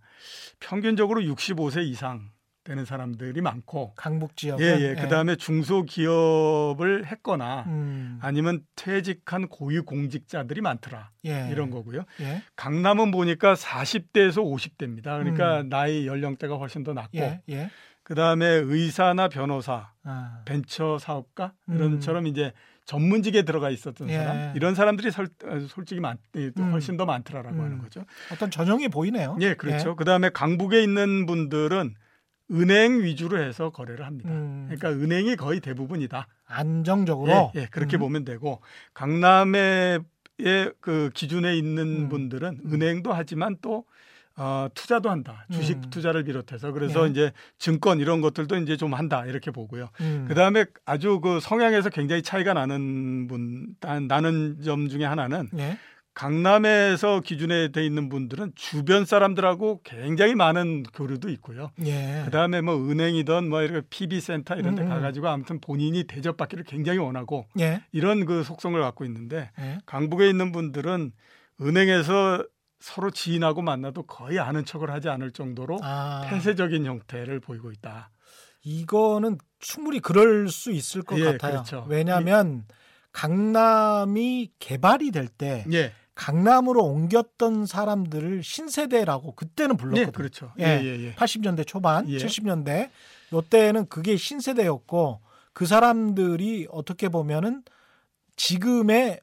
Speaker 4: 평균적으로 65세 이상 되는 사람들이 많고
Speaker 3: 강북 지역.
Speaker 4: 예, 예. 그다음에 중소기업을 했거나
Speaker 3: 음.
Speaker 4: 아니면 퇴직한 고위 공직자들이 많더라.
Speaker 3: 예.
Speaker 4: 이런 거고요.
Speaker 3: 예.
Speaker 4: 강남은 보니까 40대에서 50대입니다. 그러니까
Speaker 3: 음.
Speaker 4: 나이 연령대가 훨씬 더 낮고
Speaker 3: 예. 예.
Speaker 4: 그다음에 의사나 변호사,
Speaker 3: 아.
Speaker 4: 벤처 사업가
Speaker 3: 음.
Speaker 4: 이런처럼 이제 전문직에 들어가 있었던
Speaker 3: 예.
Speaker 4: 사람 이런 사람들이 설, 어, 솔직히 많, 예, 또
Speaker 3: 음.
Speaker 4: 훨씬 더 많더라라고
Speaker 3: 음.
Speaker 4: 하는 거죠.
Speaker 3: 어떤 전형이 보이네요.
Speaker 4: 예, 그렇죠. 그다음에 강북에 있는 분들은 은행 위주로 해서 거래를 합니다.
Speaker 3: 음.
Speaker 4: 그러니까 은행이 거의 대부분이다.
Speaker 3: 안정적으로.
Speaker 4: 예, 예, 그렇게
Speaker 3: 음.
Speaker 4: 보면 되고 강남의 그 기준에 있는
Speaker 3: 음.
Speaker 4: 분들은 은행도 하지만 또 어, 투자도 한다. 주식
Speaker 3: 음.
Speaker 4: 투자를 비롯해서 그래서
Speaker 3: 예.
Speaker 4: 이제 증권 이런 것들도 이제 좀 한다 이렇게 보고요.
Speaker 3: 음.
Speaker 4: 그다음에 아주 그 성향에서 굉장히 차이가 나는 분 나- 나는 점 중에 하나는
Speaker 3: 예.
Speaker 4: 강남에서 기준에 돼 있는 분들은 주변 사람들하고 굉장히 많은 교류도 있고요.
Speaker 3: 예.
Speaker 4: 그다음에 뭐 은행이든 뭐 이렇게 PB 센터 이런 데
Speaker 3: 음, 음.
Speaker 4: 가가지고 아무튼 본인이 대접받기를 굉장히 원하고
Speaker 3: 예.
Speaker 4: 이런 그 속성을 갖고 있는데
Speaker 3: 예.
Speaker 4: 강북에 있는 분들은 은행에서 서로 지인하고 만나도 거의 아는 척을 하지 않을 정도로
Speaker 3: 아.
Speaker 4: 폐쇄적인 형태를 보이고 있다.
Speaker 3: 이거는 충분히 그럴 수 있을 것
Speaker 4: 예,
Speaker 3: 같아요.
Speaker 4: 그렇죠.
Speaker 3: 왜냐하면 강남이 개발이 될때
Speaker 4: 예,
Speaker 3: 강남으로 옮겼던 사람들을 신세대라고 그때는 불렀거든요.
Speaker 4: 예, 그렇죠.
Speaker 3: 예.
Speaker 4: 예, 예, 예.
Speaker 3: 80년대 초반,
Speaker 4: 예.
Speaker 3: 70년대 요때는 그게 신세대였고 그 사람들이 어떻게 보면은 지금의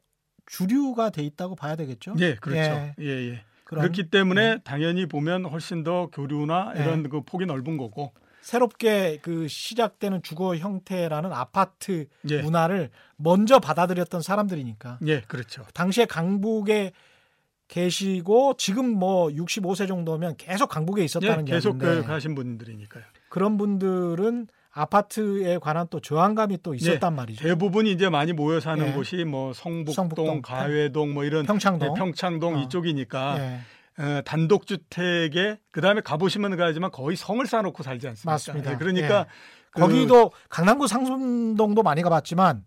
Speaker 3: 주류가 돼 있다고 봐야 되겠죠.
Speaker 4: 예, 그렇죠.
Speaker 3: 예.
Speaker 4: 예, 예. 그렇기 때문에 당연히 보면 훨씬 더 교류나
Speaker 3: 예.
Speaker 4: 이런 그 폭이 넓은 거고.
Speaker 3: 새롭게 그 시작되는 주거 형태라는 아파트
Speaker 4: 예.
Speaker 3: 문화를 먼저 받아들였던 사람들이니까
Speaker 4: 예, 그렇죠.
Speaker 3: 당시에 강북에 계시고 지금 뭐 65세 정도면 계속 강북에
Speaker 4: 예,
Speaker 3: 있었다는
Speaker 4: 계속
Speaker 3: 이야기인데
Speaker 4: 그 분들이니까요.
Speaker 3: 그런 분들은 아파트에 관한 또 저항감이 또 있었단 말이죠.
Speaker 4: 대부분 이제 많이 모여 사는
Speaker 3: 예.
Speaker 4: 곳이 뭐 성북동,
Speaker 3: 성북동,
Speaker 4: 가회동 뭐 이런
Speaker 3: 평창동.
Speaker 4: 예, 평창동
Speaker 3: 어.
Speaker 4: 이쪽이니까
Speaker 3: 예,
Speaker 4: 어, 단독 주택에 그다음에 가보시면 가지만 거의 성을 쌓아놓고 살지 않습니까?
Speaker 3: 맞습니다.
Speaker 4: 예, 그러니까 그-
Speaker 3: 거기도 강남구 상순동도 많이 가봤지만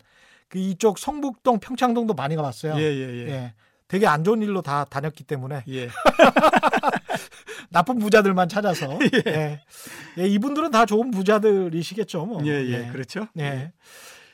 Speaker 3: 그 이쪽 성북동, 평창동도 많이 가봤어요.
Speaker 4: 예, 예, 예.
Speaker 3: 예. 되게 안 좋은 일로 다 다녔기 때문에
Speaker 4: 예.
Speaker 3: 나쁜 부자들만 찾아서 예. 예, 이분들은 다 좋은 부자들이시겠죠. 뭐.
Speaker 4: 예, 예, 그렇죠.
Speaker 3: 예.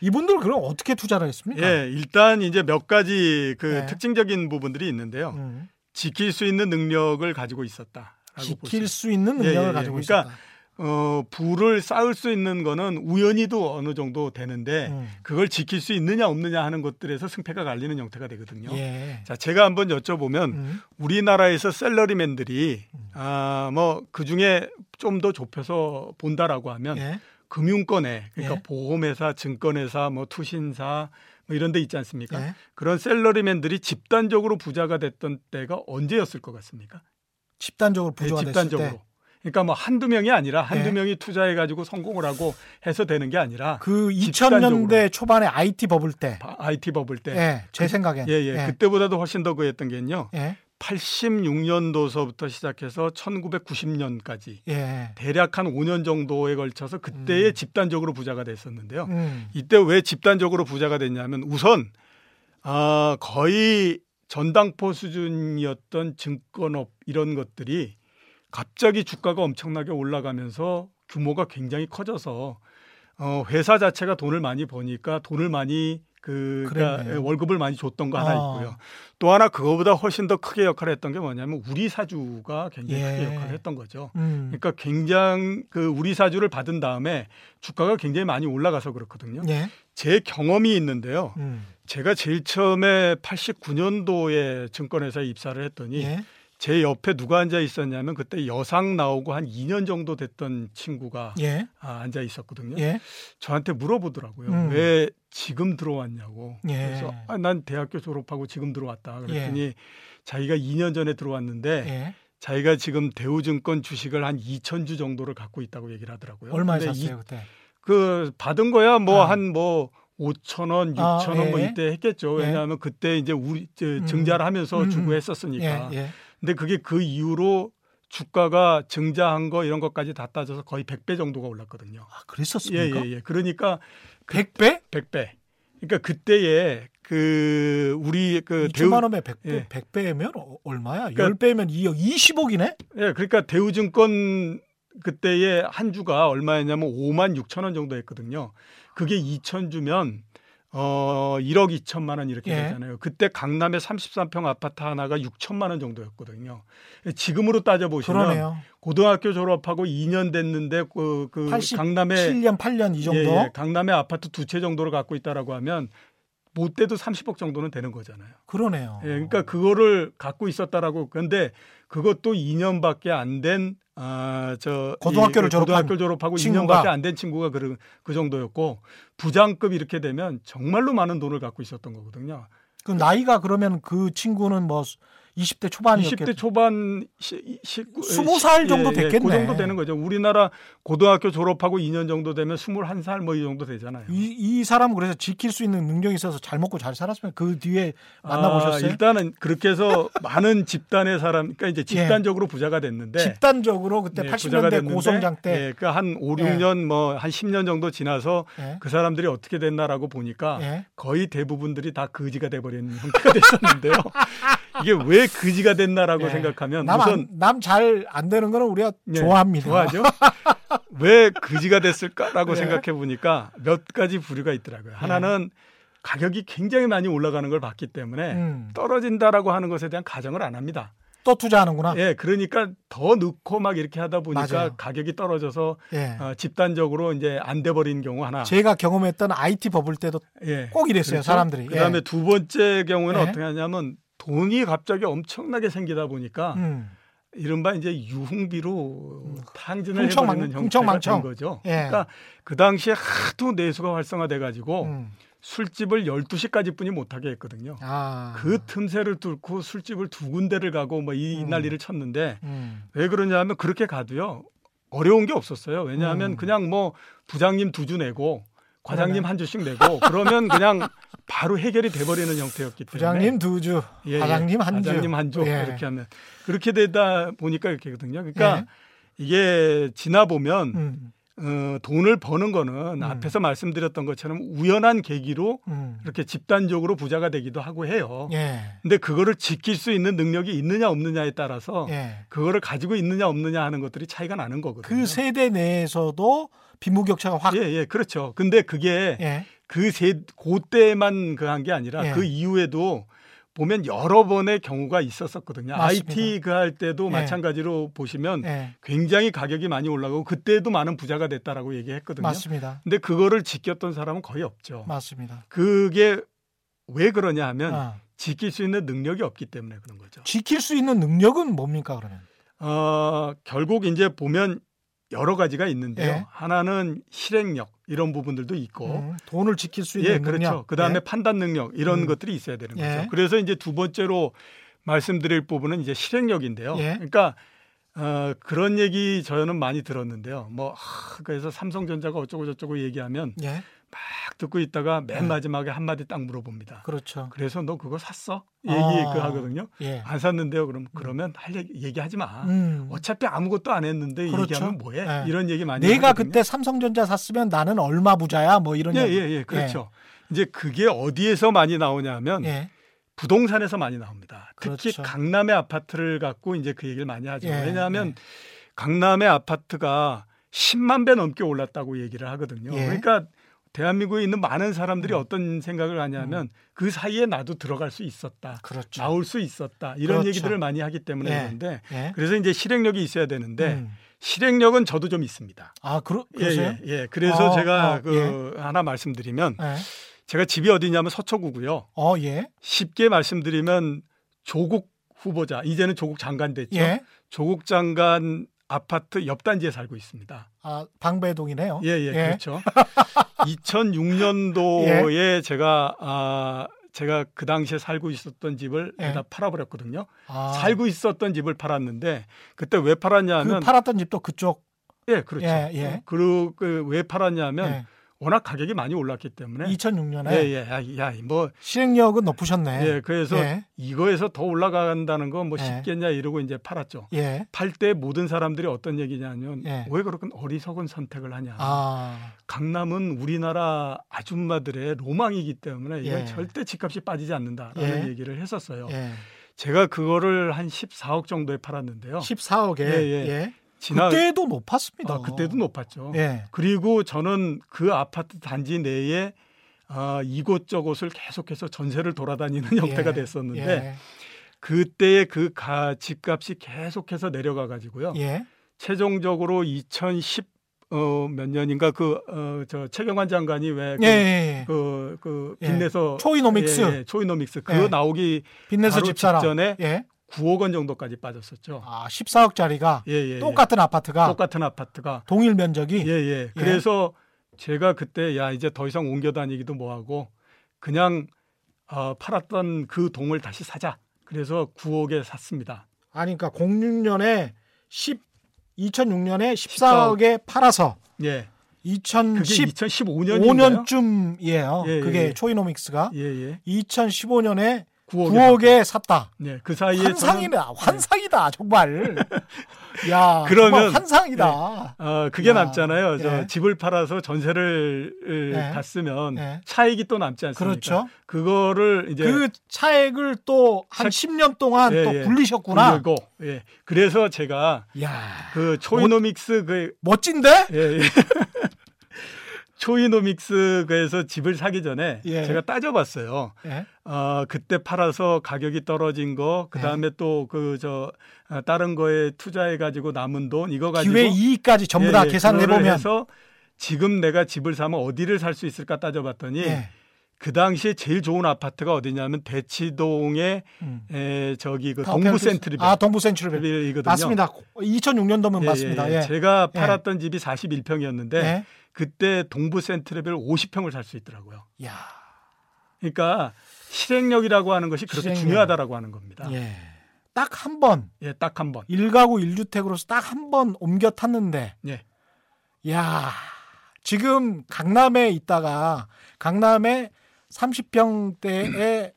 Speaker 3: 이분들 그럼 어떻게 투자를 했습니까?
Speaker 4: 예, 일단 이제 몇 가지 그
Speaker 3: 네.
Speaker 4: 특징적인 부분들이 있는데요.
Speaker 3: 음.
Speaker 4: 지킬 수 있는 능력을 가지고 있었다.
Speaker 3: 지킬 수 있는 능력을
Speaker 4: 예, 예, 예.
Speaker 3: 가지고
Speaker 4: 그러니까
Speaker 3: 있었다.
Speaker 4: 어, 부를 쌓을 수 있는 거는 우연히도 어느 정도 되는데
Speaker 3: 음.
Speaker 4: 그걸 지킬 수 있느냐 없느냐 하는 것들에서 승패가 갈리는 형태가 되거든요.
Speaker 3: 예.
Speaker 4: 자, 제가 한번 여쭤보면
Speaker 3: 음.
Speaker 4: 우리나라에서 셀러리맨들이 아, 뭐 그중에 좀 더 좁혀서 본다라고 하면
Speaker 3: 예.
Speaker 4: 금융권에 그러니까
Speaker 3: 예.
Speaker 4: 보험회사, 증권회사, 뭐 투신사 뭐 이런 데 있지 않습니까?
Speaker 3: 예.
Speaker 4: 그런 셀러리맨들이 집단적으로 부자가 됐던 때가 언제였을 것 같습니까?
Speaker 3: 집단적으로
Speaker 4: 네,
Speaker 3: 부조가
Speaker 4: 집단적으로.
Speaker 3: 됐을 때.
Speaker 4: 그러니까 뭐 한두 명이 아니라 한두
Speaker 3: 예.
Speaker 4: 명이 투자해 가지고 성공을 하고 해서 되는 게 아니라
Speaker 3: 그
Speaker 4: 집단적으로.
Speaker 3: 2000년대 초반에 IT 버블 때.
Speaker 4: 바- IT 버블 때
Speaker 3: 예, 제 생각엔.
Speaker 4: 예, 예. 그때보다도 훨씬 더 그랬던 게요.
Speaker 3: 예.
Speaker 4: 86년도서부터 시작해서 1990년까지
Speaker 3: 예.
Speaker 4: 대략 한 5년 정도에 걸쳐서 그때에 집단적으로 부자가 됐었는데요.
Speaker 3: 음.
Speaker 4: 이때 왜 집단적으로 부자가 됐냐면 우선 아, 거의 전당포 수준이었던 증권업 이런 것들이 갑자기 주가가 엄청나게 올라가면서 규모가 굉장히 커져서 어, 회사 자체가 돈을 많이 버니까 돈을 많이 그 그러니까
Speaker 3: 그랬네요.
Speaker 4: 월급을 많이 줬던 거 하나
Speaker 3: 아.
Speaker 4: 있고요. 또 하나 그거보다 훨씬 더 크게 역할을 했던 게 뭐냐면 우리 사주가 굉장히
Speaker 3: 예.
Speaker 4: 크게 역할을 했던 거죠.
Speaker 3: 음.
Speaker 4: 그러니까 굉장히 그 우리 사주를 받은 다음에 주가가 굉장히 많이 올라가서 그렇거든요.
Speaker 3: 예.
Speaker 4: 제 경험이 있는데요.
Speaker 3: 음.
Speaker 4: 제가 제일 처음에 89년도에 증권회사에 입사를 했더니
Speaker 3: 예.
Speaker 4: 제 옆에 누가 앉아 있었냐면 그때 여상 나오고 한 2년 정도 됐던 친구가
Speaker 3: 예.
Speaker 4: 아, 앉아 있었거든요.
Speaker 3: 예.
Speaker 4: 저한테 물어보더라고요.
Speaker 3: 음.
Speaker 4: 왜 지금 들어왔냐고.
Speaker 3: 예.
Speaker 4: 그래서 아, 난 대학교 졸업하고 지금 들어왔다. 그랬더니 자기가 2년 전에 들어왔는데
Speaker 3: 예.
Speaker 4: 자기가 지금 대우증권 주식을 한 2천 주 정도를 갖고 있다고 얘기를 하더라고요.
Speaker 3: 얼마에
Speaker 4: 근데
Speaker 3: 샀어요,
Speaker 4: 이-
Speaker 3: 그때?
Speaker 4: 그 받은 거야 뭐
Speaker 3: 아.
Speaker 4: 한뭐 5천 원, 6천
Speaker 3: 아,
Speaker 4: 원뭐
Speaker 3: 예.
Speaker 4: 이때 했겠죠.
Speaker 3: 예.
Speaker 4: 왜냐하면 그때 이제 우리 저
Speaker 3: 음.
Speaker 4: 증자를 하면서
Speaker 3: 음,
Speaker 4: 주고
Speaker 3: 음.
Speaker 4: 했었으니까.
Speaker 3: 예. 예.
Speaker 4: 근데 그게 그 이후로 주가가 증자한 거 이런 것까지 다 따져서 거의 100배 정도가 올랐거든요.
Speaker 3: 아,
Speaker 4: 예,
Speaker 3: 그랬었습니까?
Speaker 4: 예, 예. 그러니까
Speaker 3: 100배?
Speaker 4: 100배. 그러니까 그때에 그 우리 그
Speaker 3: 2천만 원에 100배,
Speaker 4: 예.
Speaker 3: 100배면 어, 얼마야?
Speaker 4: 그러니까-
Speaker 3: 10배면 2억, 20억이네?
Speaker 4: 예, 그러니까 대우증권 그때의 한 주가 얼마였냐면 5만 6천 원 정도 했거든요. 그게 2천 주면 어 1억 2천만 원 이렇게
Speaker 3: 예.
Speaker 4: 되잖아요. 그때 강남에 33평 아파트 하나가 6천만 원 정도였거든요. 지금으로 따져 보시면. 고등학교 졸업하고 2년 됐는데 그, 그
Speaker 3: 87년,
Speaker 4: 강남에
Speaker 3: 8년 이 정도?
Speaker 4: 예, 예, 강남에 아파트 두 채 정도를 갖고 있다라고 하면 못 돼도 30억 정도는 되는 거잖아요.
Speaker 3: 그러네요.
Speaker 4: 예, 그러니까 그거를 갖고 있었다라고 그런데 그것도 2년밖에 안 된 아, 저
Speaker 3: 고등학교를
Speaker 4: 이- 고등학교 졸업하고
Speaker 3: 친구가.
Speaker 4: 2년밖에 안 된 친구가 그, 그 정도였고 부장급 이렇게 되면 정말로 많은 돈을 갖고 있었던 거거든요.
Speaker 3: 그 나이가 그러면 그 친구는 뭐 20대 초반이었겠
Speaker 4: 20대 초반 시, 시,
Speaker 3: 스무 살 정도 됐겠네.
Speaker 4: 그 정도 되는 거죠. 우리나라 고등학교 졸업하고 2년 정도 되면 21살 뭐 이 정도 되잖아요.
Speaker 3: 이, 이 사람은 그래서 지킬 수 있는 능력이 있어서 잘 먹고 잘 살았으면 그 뒤에 만나보셨어요?
Speaker 4: 아, 일단은 그렇게 해서 많은 집단의 사람, 그러니까 이제 집단적으로 부자가 됐는데
Speaker 3: 예. 집단적으로 그때
Speaker 4: 네, 부자가
Speaker 3: 80년대
Speaker 4: 됐는데,
Speaker 3: 고성장 때
Speaker 4: 예, 그한 5, 6년 뭐 한 10년 정도 지나서
Speaker 3: 예.
Speaker 4: 그 사람들이 어떻게 됐나라고 보니까
Speaker 3: 예.
Speaker 4: 거의 대부분들이 다 거지가 돼버린 형태가 됐었는데요. 이게 왜 거지가 됐나라고
Speaker 3: 예.
Speaker 4: 생각하면 우선
Speaker 3: 남 잘 안 되는 거는 우리가
Speaker 4: 네,
Speaker 3: 좋아합니다.
Speaker 4: 좋아하죠. 왜 거지가 됐을까라고
Speaker 3: 예.
Speaker 4: 생각해 보니까 몇 가지 부류가 있더라고요. 하나는 가격이 굉장히 많이 올라가는 걸 봤기 때문에
Speaker 3: 음.
Speaker 4: 떨어진다라고 하는 것에 대한 가정을 안 합니다.
Speaker 3: 또 투자하는구나.
Speaker 4: 예, 그러니까 더 넣고 막 이렇게 하다 보니까
Speaker 3: 맞아요.
Speaker 4: 가격이 떨어져서
Speaker 3: 예.
Speaker 4: 어, 집단적으로 이제 안 돼 버린 경우 하나.
Speaker 3: 제가 경험했던 IT 버블 때도
Speaker 4: 예.
Speaker 3: 꼭 이랬어요, 사람들이.
Speaker 4: 그 다음에
Speaker 3: 예.
Speaker 4: 두 번째 경우에는
Speaker 3: 예.
Speaker 4: 어떻게 하냐면 돈이 갑자기 엄청나게 생기다 보니까
Speaker 3: 음.
Speaker 4: 이른바 이제 유흥비로 탕진을
Speaker 3: 흥청망-
Speaker 4: 해버리는 형태가. 된 거죠.
Speaker 3: 예.
Speaker 4: 그러니까 그 당시에 하도 내수가 활성화돼 가지고
Speaker 3: 음.
Speaker 4: 술집을 12시까지뿐이 못하게 했거든요.
Speaker 3: 아.
Speaker 4: 그 틈새를 뚫고 술집을 두 군데를 가고 뭐이
Speaker 3: 음.
Speaker 4: 난리를 쳤는데
Speaker 3: 음.
Speaker 4: 왜 그러냐면 그렇게 가도요 어려운 게 없었어요. 왜냐하면
Speaker 3: 음.
Speaker 4: 그냥 뭐 부장님 두 주 내고 과장님
Speaker 3: 그러네.
Speaker 4: 한 주씩 내고 그러면 그냥 바로 해결이 돼버리는 형태였기 때문에
Speaker 3: 부장님 두 주,
Speaker 4: 예, 예.
Speaker 3: 과장님 한 주.
Speaker 4: 과장님 한주
Speaker 3: 예.
Speaker 4: 이렇게 하면 그렇게 되다 보니까 이렇게거든요. 그러니까
Speaker 3: 예.
Speaker 4: 이게 지나 보면
Speaker 3: 음.
Speaker 4: 어, 돈을 버는 거는
Speaker 3: 음.
Speaker 4: 앞에서 말씀드렸던 것처럼 우연한 계기로
Speaker 3: 음.
Speaker 4: 이렇게 집단적으로 부자가 되기도 하고 해요.
Speaker 3: 예.
Speaker 4: 근데 그거를 지킬 수 있는 능력이 있느냐 없느냐에 따라서
Speaker 3: 예.
Speaker 4: 그거를 가지고 있느냐 없느냐 하는 것들이 차이가 나는 거거든요.
Speaker 3: 그 세대 내에서도 빈부격차가 확
Speaker 4: 예, 예, 그렇죠. 근데 그게
Speaker 3: 예.
Speaker 4: 그 세, 그때만 그한 게 아니라
Speaker 3: 예.
Speaker 4: 그 이후에도 보면 여러 번의 경우가 있었었거든요.
Speaker 3: 맞습니다.
Speaker 4: IT 그 할 때도
Speaker 3: 네.
Speaker 4: 마찬가지로 보시면
Speaker 3: 예,
Speaker 4: 굉장히 가격이 많이 올라가고 그때도 많은 부자가 됐다라고 얘기했거든요.
Speaker 3: 맞습니다.
Speaker 4: 근데 그거를 지켰던 사람은 거의 없죠.
Speaker 3: 맞습니다.
Speaker 4: 그게 왜 그러냐 하면
Speaker 3: 아,
Speaker 4: 지킬 수 있는 능력이 없기 때문에 그런 거죠.
Speaker 3: 지킬 수 있는 능력은 뭡니까 그러면?
Speaker 4: 어, 결국 이제 보면 여러 가지가 있는데요.
Speaker 3: 예.
Speaker 4: 하나는 실행력 이런 부분들도 있고
Speaker 3: 음, 돈을 지킬 수 있는
Speaker 4: 예, 그렇죠.
Speaker 3: 능력.
Speaker 4: 그다음에
Speaker 3: 예.
Speaker 4: 판단 능력 이런
Speaker 3: 음.
Speaker 4: 것들이 있어야 되는 거죠.
Speaker 3: 예.
Speaker 4: 그래서 이제 두 번째로 말씀드릴 부분은 이제 실행력인데요.
Speaker 3: 예.
Speaker 4: 그러니까 어, 그런 얘기 저는 많이 들었는데요. 뭐 하, 그래서 삼성전자가 어쩌고 저쩌고 얘기하면
Speaker 3: 예,
Speaker 4: 막 듣고 있다가 맨
Speaker 3: 예.
Speaker 4: 마지막에 한 마디 딱 물어봅니다.
Speaker 3: 그렇죠.
Speaker 4: 그래서 너 그거 샀어? 얘기
Speaker 3: 아.
Speaker 4: 그 하거든요.
Speaker 3: 예.
Speaker 4: 안 샀는데요. 그럼 그러면 할 얘기 얘기하지 마.
Speaker 3: 음.
Speaker 4: 어차피 아무것도 안 했는데
Speaker 3: 그렇죠.
Speaker 4: 얘기하면 뭐해?
Speaker 3: 예.
Speaker 4: 이런 얘기 많이
Speaker 3: 내가
Speaker 4: 하거든요.
Speaker 3: 그때 삼성전자 샀으면 나는 얼마 부자야? 뭐 이런
Speaker 4: 예,
Speaker 3: 얘기.
Speaker 4: 예, 예, 그렇죠. 이제 그게 어디에서 많이 나오냐면
Speaker 3: 예.
Speaker 4: 부동산에서 많이 나옵니다. 특히
Speaker 3: 그렇죠.
Speaker 4: 강남의 아파트를 갖고 이제 그 얘기를 많이 하죠.
Speaker 3: 예,
Speaker 4: 왜냐하면
Speaker 3: 예.
Speaker 4: 강남의 아파트가 10만 배 넘게 올랐다고 얘기를 하거든요.
Speaker 3: 예.
Speaker 4: 그러니까 대한민국에 있는 많은 사람들이 어떤 생각을 하냐면 그 사이에 나도 들어갈 수 있었다.
Speaker 3: 그렇죠.
Speaker 4: 나올 수 있었다. 이런
Speaker 3: 그렇죠.
Speaker 4: 얘기들을 많이 하기 때문에
Speaker 3: 예.
Speaker 4: 그런데
Speaker 3: 예.
Speaker 4: 그래서 이제 실행력이 있어야 되는데
Speaker 3: 음.
Speaker 4: 실행력은 저도 좀 있습니다.
Speaker 3: 아, 그러,
Speaker 4: 예,
Speaker 3: 그러세요?
Speaker 4: 예, 예. 그래서
Speaker 3: 어,
Speaker 4: 제가
Speaker 3: 어,
Speaker 4: 그 하나 말씀드리면
Speaker 3: 예.
Speaker 4: 제가 집이 어디냐면 서초구고요.
Speaker 3: 어, 예.
Speaker 4: 쉽게 말씀드리면 조국 후보자 이제는 조국 장관 됐죠.
Speaker 3: 예.
Speaker 4: 조국 장관 아파트 옆 단지에 살고 있습니다.
Speaker 3: 아, 방배동이네요.
Speaker 4: 예, 예,
Speaker 3: 예.
Speaker 4: 그렇죠. 2006년도에 제가 아 제가 그 당시에 살고 있었던 집을
Speaker 3: 예.
Speaker 4: 다 팔아버렸거든요.
Speaker 3: 아,
Speaker 4: 살고 있었던 집을 팔았는데 그때
Speaker 3: 왜그
Speaker 4: 팔았냐면
Speaker 3: 팔았던 집도 그쪽.
Speaker 4: 예, 그렇죠.
Speaker 3: 예, 예.
Speaker 4: 그리고 그 왜 팔았냐면
Speaker 3: 예.
Speaker 4: 워낙 가격이 많이 올랐기 때문에
Speaker 3: 2006년에
Speaker 4: 예, 예, 야, 야, 뭐
Speaker 3: 실행력은 높으셨네.
Speaker 4: 예, 그래서
Speaker 3: 예.
Speaker 4: 이거에서 더 올라간다는 건뭐
Speaker 3: 예.
Speaker 4: 쉽겠냐 이러고 이제 팔았죠.
Speaker 3: 예.
Speaker 4: 팔때 모든 사람들이 어떤 얘기냐면
Speaker 3: 예.
Speaker 4: 왜 그렇게 어리석은 선택을 하냐.
Speaker 3: 아,
Speaker 4: 강남은 우리나라 아줌마들의 로망이기 때문에 이건
Speaker 3: 예.
Speaker 4: 절대 집값이 빠지지 않는다라는
Speaker 3: 예.
Speaker 4: 얘기를 했었어요.
Speaker 3: 예.
Speaker 4: 제가 그거를 한 14억 정도에 팔았는데요.
Speaker 3: 14억에.
Speaker 4: 예, 예.
Speaker 3: 예.
Speaker 4: 지나
Speaker 3: 그때도 높았습니다.
Speaker 4: 아, 그때도 높았죠.
Speaker 3: 예.
Speaker 4: 그리고 저는 그 아파트 단지 내에 아, 이곳저곳을 계속해서 전세를 돌아다니는 형태가
Speaker 3: 예.
Speaker 4: 됐었는데 그때의 그 가, 집값이 계속해서 내려가 가지고요.
Speaker 3: 예. 예.
Speaker 4: 최종적으로 2010 어, 몇 년인가 그 어, 저 최경환 장관이 왜 그,
Speaker 3: 예, 예.
Speaker 4: 그, 그
Speaker 3: 예.
Speaker 4: 빚내서
Speaker 3: 초이노믹스.
Speaker 4: 예, 예, 초이노믹스 그거
Speaker 3: 예.
Speaker 4: 나오기
Speaker 3: 빚내서
Speaker 4: 바로
Speaker 3: 집 사라.
Speaker 4: 직전에
Speaker 3: 예.
Speaker 4: 9억 원 정도까지 빠졌었죠.
Speaker 3: 아, 14억짜리가
Speaker 4: 예, 예, 예.
Speaker 3: 똑같은 아파트가
Speaker 4: 똑같은 아파트가
Speaker 3: 동일 면적이
Speaker 4: 예, 예. 그래서 제가 그때 야 이제 더 이상 옮겨 다니기도 뭐 하고 그냥 어, 팔았던 그 동을 다시 사자. 그래서 9억에 샀습니다.
Speaker 3: 아니 그러니까 06년에 10 2006년에 14억에 팔아서
Speaker 4: 예. 그게
Speaker 3: 2015년쯤이에요.
Speaker 4: 2015년인가요? 예, 예,
Speaker 3: 그게
Speaker 4: 예.
Speaker 3: 초이노믹스가
Speaker 4: 예, 예.
Speaker 3: 2015년에
Speaker 4: 9억에,
Speaker 3: 9억에 샀다.
Speaker 4: 네, 그 사이에
Speaker 3: 환상이다. 환상이다. 정말. 야,
Speaker 4: 그러면-
Speaker 3: 정말 환상이다.
Speaker 4: 어, 그게
Speaker 3: 야,
Speaker 4: 남잖아요. 저
Speaker 3: 예.
Speaker 4: 집을 팔아서 전세를
Speaker 3: 예.
Speaker 4: 갔으면
Speaker 3: 예.
Speaker 4: 차익이 또 남지 않습니까?
Speaker 3: 그렇죠.
Speaker 4: 그거를 이제
Speaker 3: 그 차액을 또한
Speaker 4: 차-
Speaker 3: 10년 동안
Speaker 4: 예,
Speaker 3: 또
Speaker 4: 예.
Speaker 3: 굴리셨구나.
Speaker 4: 굴리고, 예. 그래서 제가
Speaker 3: 야,
Speaker 4: 그 초이노믹스 그
Speaker 3: 멋진데?
Speaker 4: 예, 예. 초이노믹스 그에서 집을 사기 전에
Speaker 3: 예.
Speaker 4: 제가 따져봤어요.
Speaker 3: 예.
Speaker 4: 어, 그때 팔아서 가격이 떨어진 거, 그 다음에 또그 저 다른 거에 투자해 가지고 남은 돈 이거 가지고
Speaker 3: 기회 이익까지 전부 다
Speaker 4: 예, 예,
Speaker 3: 해보면
Speaker 4: 해서 지금 내가 집을 사면 어디를 살 수 있을까 따져봤더니
Speaker 3: 예.
Speaker 4: 그 당시에 제일 좋은 아파트가 어디냐면 대치동의
Speaker 3: 음.
Speaker 4: 에, 저기 그 동부 센트리빌
Speaker 3: 아, 동부 센트리빌.
Speaker 4: 이거든요.
Speaker 3: 맞습니다. 2006년도면 맞습니다. 예.
Speaker 4: 제가
Speaker 3: 예.
Speaker 4: 팔았던 집이 41평이었는데
Speaker 3: 예.
Speaker 4: 그때 동부 센트리빌 50평을 살 수 있더라고요.
Speaker 3: 야.
Speaker 4: 그러니까 실행력이라고 하는 것이 그렇게
Speaker 3: 실행력.
Speaker 4: 중요하다라고 하는 겁니다. 예,
Speaker 3: 예. 딱한 번,
Speaker 4: 딱한 번.
Speaker 3: 1가구 1주택으로서 딱 한 번 옮겨 탔는데,
Speaker 4: 예.
Speaker 3: 야 지금 강남에 있다가, 강남에 30평대에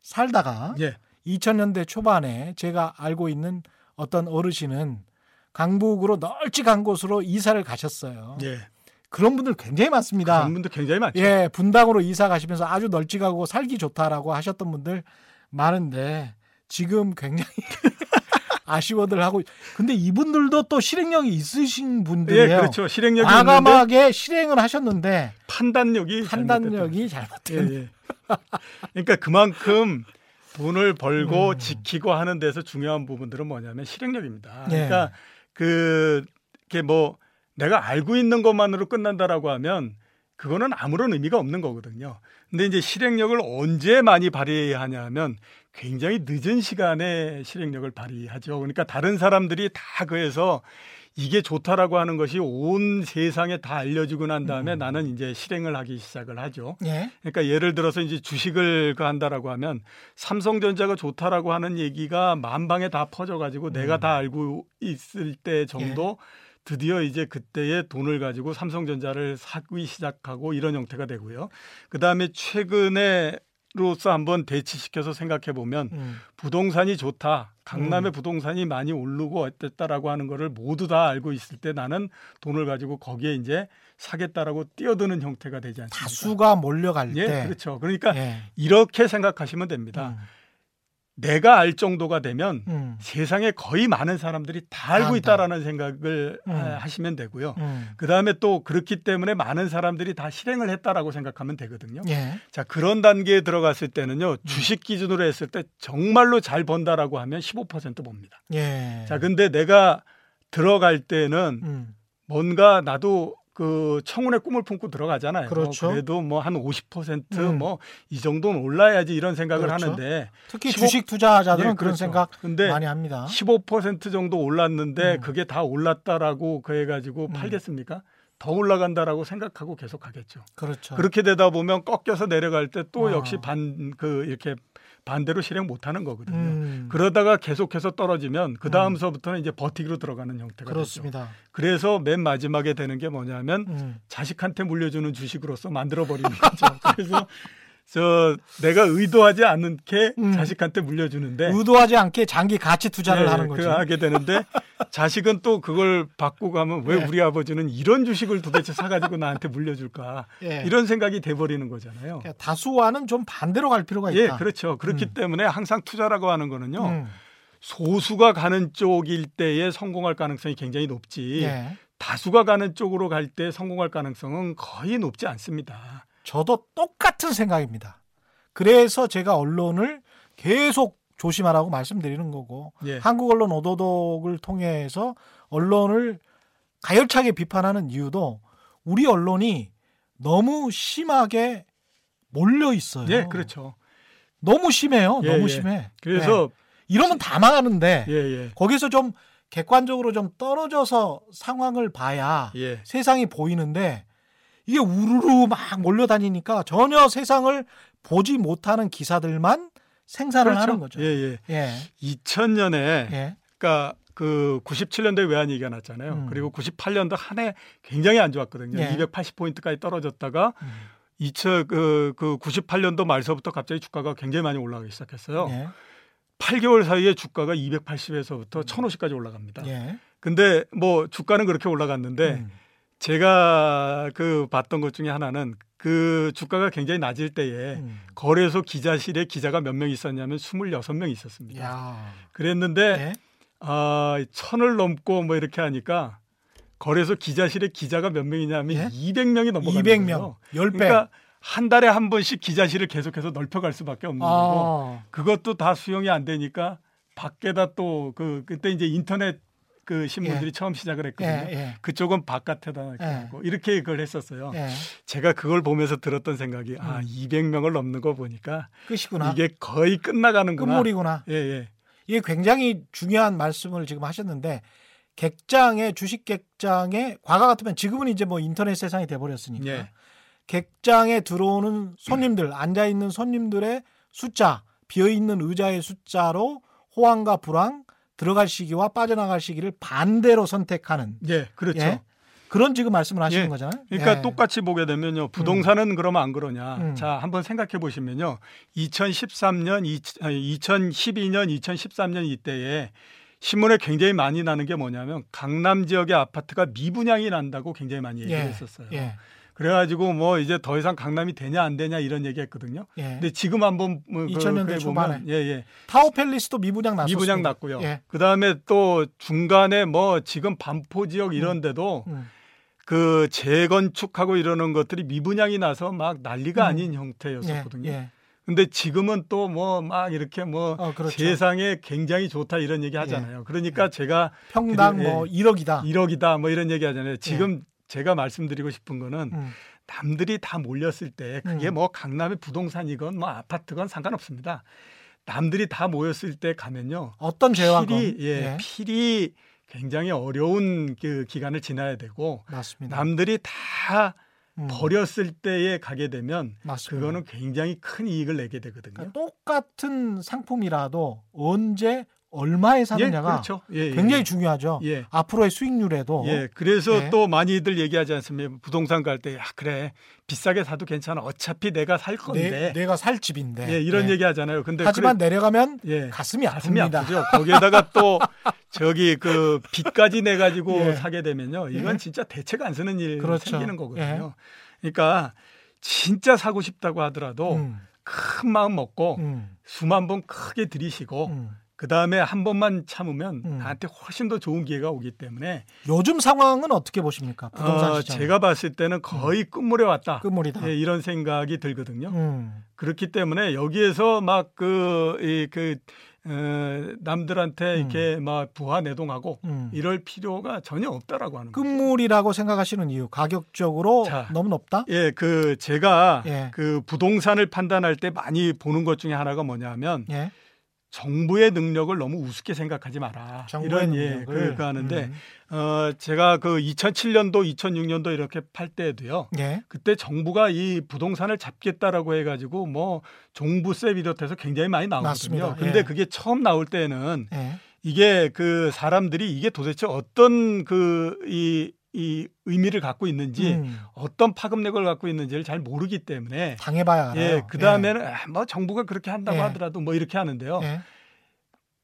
Speaker 3: 살다가,
Speaker 4: 예.
Speaker 3: 2000년대 초반에 제가 알고 있는 어떤 어르신은 강북으로 널찍한 곳으로 이사를 가셨어요.
Speaker 4: 예.
Speaker 3: 그런 분들 굉장히 많습니다.
Speaker 4: 그런 분도 굉장히 많죠.
Speaker 3: 예, 분당으로 이사 가시면서 아주 널찍하고 살기 좋다라고 하셨던 분들 많은데 지금 굉장히 아쉬워들 하고 근데 이분들도 또 실행력이 있으신
Speaker 4: 예,
Speaker 3: 분들이에요.
Speaker 4: 그렇죠. 실행력이
Speaker 3: 과감하게 실행을 하셨는데
Speaker 4: 판단력이
Speaker 3: 판단력이 잘못된.
Speaker 4: 예, 예. 그러니까 그만큼 돈을 벌고
Speaker 3: 음.
Speaker 4: 지키고 하는 데서 중요한 부분들은 뭐냐면 실행력입니다.
Speaker 3: 예.
Speaker 4: 그러니까 그게 뭐 내가 알고 있는 것만으로 끝난다라고 하면 그거는 아무런 의미가 없는 거거든요. 근데 이제 실행력을 언제 많이 발휘하냐면 굉장히 늦은 시간에 실행력을 발휘하죠. 그러니까 다른 사람들이 다 그래서 이게 좋다라고 하는 것이 온 세상에 다 알려지고 난 다음에
Speaker 3: 음.
Speaker 4: 나는 이제 실행을 하기 시작을 하죠.
Speaker 3: 예.
Speaker 4: 그러니까 예를 들어서 이제 주식을 그 한다라고 하면 삼성전자가 좋다라고 하는 얘기가 만방에 다 퍼져가지고
Speaker 3: 음.
Speaker 4: 내가 다 알고 있을 때
Speaker 3: 예.
Speaker 4: 정도 드디어 이제 그때의 돈을 가지고 삼성전자를 사기 시작하고 이런 형태가 되고요. 그 다음에 최근에 로서 한번 대치시켜서 생각해 보면
Speaker 3: 음.
Speaker 4: 부동산이 좋다. 강남의
Speaker 3: 음.
Speaker 4: 부동산이 많이 오르고 어땠다라고 하는 거를 모두 다 알고 있을 때 나는 돈을 가지고 거기에 이제 사겠다라고 뛰어드는 형태가 되지 않습니까?
Speaker 3: 다수가 몰려갈
Speaker 4: 예,
Speaker 3: 때.
Speaker 4: 그렇죠. 그러니까
Speaker 3: 예.
Speaker 4: 이렇게 생각하시면 됩니다.
Speaker 3: 음.
Speaker 4: 내가 알 정도가 되면
Speaker 3: 음.
Speaker 4: 세상에 거의 많은 사람들이 다 알고. 있다라는 생각을
Speaker 3: 음.
Speaker 4: 하- 하시면 되고요.
Speaker 3: 음.
Speaker 4: 그 다음에 또 그렇기 때문에 많은 사람들이 다 실행을 했다라고 생각하면 되거든요.
Speaker 3: 예.
Speaker 4: 자 그런 단계에 들어갔을 때는요 주식 기준으로 했을 때 정말로 잘 번다라고 하면 15% 봅니다.
Speaker 3: 예.
Speaker 4: 자 근데 내가 들어갈 때는
Speaker 3: 음.
Speaker 4: 뭔가 나도 그 청운의 꿈을 품고 들어가잖아요.
Speaker 3: 그렇죠.
Speaker 4: 그래도 뭐한
Speaker 3: 음.
Speaker 4: 50%뭐 이 정도는 올라야지 이런 생각을
Speaker 3: 그렇죠.
Speaker 4: 하는데
Speaker 3: 특히
Speaker 4: 15
Speaker 3: 주식 투자자들은
Speaker 4: 예,
Speaker 3: 그런
Speaker 4: 그렇죠.
Speaker 3: 생각
Speaker 4: 근데
Speaker 3: 많이 합니다.
Speaker 4: 15% 정도 올랐는데
Speaker 3: 음.
Speaker 4: 그게 다 올랐다라고 그해 가지고
Speaker 3: 음.
Speaker 4: 팔겠습니까? 더 올라간다라고 생각하고 계속 가겠죠.
Speaker 3: 그렇죠.
Speaker 4: 그렇게 되다 보면 꺾여서 내려갈 때또
Speaker 3: 아.
Speaker 4: 역시 반그 이렇게 반대로 실행 못 하는 거거든요.
Speaker 3: 음.
Speaker 4: 그러다가 계속해서 떨어지면 그 다음서부터는 이제 버티기로 들어가는 형태가 되죠.
Speaker 3: 그렇습니다.
Speaker 4: 그래서 맨 마지막에 되는 게 뭐냐면
Speaker 3: 음.
Speaker 4: 자식한테 물려주는 주식으로서 만들어 버리는 거죠. 그래서 저 내가 의도하지 않게
Speaker 3: 음.
Speaker 4: 자식한테 물려주는데
Speaker 3: 의도하지 않게 장기 가치 투자를
Speaker 4: 네,
Speaker 3: 하는
Speaker 4: 그
Speaker 3: 거죠.
Speaker 4: 하게 되는데 자식은 또 그걸 받고 가면 왜
Speaker 3: 네.
Speaker 4: 우리 아버지는 이런 주식을 도대체 사가지고 나한테 물려줄까
Speaker 3: 예.
Speaker 4: 이런 생각이 돼버리는 거잖아요.
Speaker 3: 그러니까 다수와는 좀 반대로 갈 필요가
Speaker 4: 예,
Speaker 3: 있다.
Speaker 4: 그렇죠. 그렇기
Speaker 3: 음.
Speaker 4: 때문에 항상 투자라고 하는 거는요.
Speaker 3: 음.
Speaker 4: 소수가 가는 쪽일 때에 성공할 가능성이 굉장히 높지.
Speaker 3: 예.
Speaker 4: 다수가 가는 쪽으로 갈 때 성공할 가능성은 거의 높지 않습니다.
Speaker 3: 저도 똑같은 생각입니다. 그래서 제가 언론을 계속 조심하라고 말씀드리는 거고
Speaker 4: 예.
Speaker 3: 한국 언론 오도독을 통해서 언론을 가열차게 비판하는 이유도 우리 언론이 너무 심하게 몰려 있어요.
Speaker 4: 예, 그렇죠.
Speaker 3: 너무 심해요.
Speaker 4: 예,
Speaker 3: 너무
Speaker 4: 예.
Speaker 3: 심해.
Speaker 4: 그래서
Speaker 3: 네. 이러면 다 망하는데
Speaker 4: 예, 예.
Speaker 3: 거기서 좀 객관적으로 좀 떨어져서 상황을 봐야
Speaker 4: 예.
Speaker 3: 세상이 보이는데 이게 우르르 막 몰려다니니까 전혀 세상을 보지 못하는 기사들만 생산을 하는 거죠.
Speaker 4: 예, 예.
Speaker 3: 예.
Speaker 4: 2000년에
Speaker 3: 예.
Speaker 4: 그러니까 그 97년도에 외환 위기가 났잖아요.
Speaker 3: 음.
Speaker 4: 그리고 98년도 한 해 굉장히 안 좋았거든요.
Speaker 3: 예.
Speaker 4: 280포인트까지 떨어졌다가
Speaker 3: 음.
Speaker 4: 2000, 그, 그 98년도 말서부터 갑자기 주가가 굉장히 많이 올라가기 시작했어요.
Speaker 3: 예.
Speaker 4: 8개월 사이에 주가가 280에서부터 1050까지 올라갑니다.
Speaker 3: 예.
Speaker 4: 근데 뭐 주가는 그렇게 올라갔는데
Speaker 3: 음.
Speaker 4: 제가 그 봤던 것 중에 하나는 그 주가가 굉장히 낮을 때에
Speaker 3: 음.
Speaker 4: 거래소 기자실에 기자가 몇 명 있었냐면 26명 있었습니다.
Speaker 3: 야.
Speaker 4: 그랬는데
Speaker 3: 예.
Speaker 4: 아, 천을 넘고 뭐 이렇게 하니까 거래소 기자실에 기자가 몇 명이냐면
Speaker 3: 예?
Speaker 4: 200명이 넘어가는
Speaker 3: 200명.
Speaker 4: 거예요.
Speaker 3: 10배.
Speaker 4: 그러니까 한 달에 한 번씩 기자실을 계속해서 넓혀갈 수밖에 없는 거고
Speaker 3: 아.
Speaker 4: 그것도 다 수용이 안 되니까 밖에다 또 그 그때 이제 인터넷 그 신문들이 처음 시작을
Speaker 3: 예.
Speaker 4: 했거든요.
Speaker 3: 예.
Speaker 4: 그쪽은 바깥에다 이렇게
Speaker 3: 예.
Speaker 4: 하고 이렇게 그걸 했었어요.
Speaker 3: 예.
Speaker 4: 제가 그걸 보면서 들었던 생각이 아
Speaker 3: 음.
Speaker 4: 200명을 넘는 거 보니까
Speaker 3: 끝이구나.
Speaker 4: 이게 거의 끝나가는구나.
Speaker 3: 끝물이구나.
Speaker 4: 예, 예.
Speaker 3: 이게 굉장히 중요한 말씀을 지금 하셨는데 객장의 주식 객장에 과거 같으면 지금은 이제 뭐 인터넷 세상이 돼 버렸으니까
Speaker 4: 예.
Speaker 3: 객장에 들어오는 손님들 앉아 있는 손님들의 숫자 비어 있는 의자의 숫자로 호황과 불황 들어갈 시기와 빠져나갈 시기를 반대로 선택하는
Speaker 4: 예, 그렇죠.
Speaker 3: 예? 그런 지금 말씀을 하시는
Speaker 4: 예.
Speaker 3: 거잖아요.
Speaker 4: 그러니까
Speaker 3: 예.
Speaker 4: 똑같이 보게 되면요. 부동산은 그러면 안 그러냐.
Speaker 3: 음.
Speaker 4: 자, 한번 생각해 보시면요. 2013년, 2012년, 2013년 이때에 신문에 굉장히 많이 나는 게 뭐냐면 강남 지역의 아파트가 미분양이 난다고 굉장히 많이
Speaker 3: 예.
Speaker 4: 얘기했었어요.
Speaker 3: 예.
Speaker 4: 그래가지고 뭐 이제 더 이상 강남이 되냐 안 되냐 이런 얘기했거든요.
Speaker 3: 예.
Speaker 4: 근데 지금 한번 뭐 그-
Speaker 3: 2000년대
Speaker 4: 그래
Speaker 3: 초반에.
Speaker 4: 예, 예.
Speaker 3: 타워 팰리스도 미분양 났었습니다.
Speaker 4: 미분양 났고요.
Speaker 3: 예.
Speaker 4: 그 다음에 또 중간에 뭐 지금 반포 지역 이런 데도
Speaker 3: 음.
Speaker 4: 그 재건축하고 이러는 것들이 미분양이 나서 막 난리가
Speaker 3: 음.
Speaker 4: 아닌
Speaker 3: 예.
Speaker 4: 형태였었거든요.
Speaker 3: 예.
Speaker 4: 근데 지금은 또 뭐 막 이렇게 뭐
Speaker 3: 어, 그렇죠.
Speaker 4: 세상에 굉장히 좋다 이런 얘기 하잖아요. 그러니까 제가
Speaker 3: 평당
Speaker 4: 예.
Speaker 3: 뭐 1억이다.
Speaker 4: 1억이다 뭐 이런 얘기 하잖아요. 지금 제가 말씀드리고 싶은 거는
Speaker 3: 음.
Speaker 4: 남들이 다 몰렸을 때 그게
Speaker 3: 음.
Speaker 4: 뭐 강남의 부동산이건 뭐 아파트건 상관없습니다. 남들이 다 모였을 때 가면요.
Speaker 3: 어떤 죄와
Speaker 4: 필히
Speaker 3: 건.
Speaker 4: 예, 필히 굉장히 어려운 그 기간을 지나야 되고
Speaker 3: 맞습니다.
Speaker 4: 남들이 다
Speaker 3: 음,
Speaker 4: 버렸을 때에 가게 되면
Speaker 3: 맞습니다.
Speaker 4: 그거는 굉장히 큰 이익을 내게 되거든요.
Speaker 3: 그러니까 똑같은 상품이라도 언제 얼마에
Speaker 4: 예,
Speaker 3: 사느냐가
Speaker 4: 그렇죠. 예, 예,
Speaker 3: 굉장히
Speaker 4: 예.
Speaker 3: 중요하죠.
Speaker 4: 예.
Speaker 3: 앞으로의 수익률에도
Speaker 4: 예, 그래서
Speaker 3: 네.
Speaker 4: 또 많이들 얘기하지 않습니까? 부동산 갈 때, 야, 그래, 비싸게 사도 괜찮아. 어차피 내가 살 건데.
Speaker 3: 내, 가살 집인데.
Speaker 4: 예, 이런
Speaker 3: 예.
Speaker 4: 얘기 하잖아요. 근데
Speaker 3: 하지만
Speaker 4: 그래-
Speaker 3: 내려가면
Speaker 4: 예,
Speaker 3: 가슴이 아픕니다.
Speaker 4: 아프죠. 거기에다가 또 저기 그 빚까지 내 가지고
Speaker 3: 예.
Speaker 4: 사게 되면요. 이건
Speaker 3: 예.
Speaker 4: 진짜 대책 안 쓰는 일
Speaker 3: 그렇죠.
Speaker 4: 생기는 거거든요. 그러니까 진짜 사고 싶다고 하더라도
Speaker 3: 음,
Speaker 4: 큰 마음 먹고
Speaker 3: 음,
Speaker 4: 수만 번 크게 들이쉬고
Speaker 3: 음.
Speaker 4: 그 다음에 한 번만 참으면
Speaker 3: 음.
Speaker 4: 나한테 훨씬 더 좋은 기회가 오기 때문에
Speaker 3: 요즘 상황은 어떻게 보십니까? 부동산
Speaker 4: 어,
Speaker 3: 시장.
Speaker 4: 제가 봤을 때는 거의 끝물에 왔다.
Speaker 3: 끝물이다.
Speaker 4: 예, 이런 생각이 들거든요.
Speaker 3: 음,
Speaker 4: 그렇기 때문에 여기에서 막그이그 어, 남들한테
Speaker 3: 음.
Speaker 4: 이렇게 막 부하 내동하고
Speaker 3: 음.
Speaker 4: 이럴 필요가 전혀 없다라고 하는 거죠.
Speaker 3: 끝물이라고 생각하시는 이유 가격적으로
Speaker 4: 자.
Speaker 3: 너무 높다?
Speaker 4: 예, 그 제가
Speaker 3: 예.
Speaker 4: 그 부동산을 판단할 때 많이 보는 것 중에 하나가 뭐냐면
Speaker 3: 예.
Speaker 4: 정부의 능력을 너무 우습게 생각하지 마라. 이런 예,
Speaker 3: 능력을.
Speaker 4: 그 하는데
Speaker 3: 음.
Speaker 4: 어 제가 그 2007년도, 2006년도 이렇게 팔 때도요.
Speaker 3: 예.
Speaker 4: 그때 정부가 이 부동산을 잡겠다라고 해 가지고 뭐 종부세 비롯해서 굉장히 많이 나오거든요.
Speaker 3: 맞습니다.
Speaker 4: 근데
Speaker 3: 예.
Speaker 4: 그게 처음 나올 때는
Speaker 3: 예.
Speaker 4: 이게 그 사람들이 이게 도대체 어떤 그이 이 의미를 갖고 있는지
Speaker 3: 음.
Speaker 4: 어떤 파급력을 갖고 있는지를 잘 모르기 때문에
Speaker 3: 당해봐야 알아요.
Speaker 4: 예, 그 다음에는 아, 뭐 정부가 그렇게 한다고
Speaker 3: 예.
Speaker 4: 하더라도 뭐 이렇게 하는데요.
Speaker 3: 예.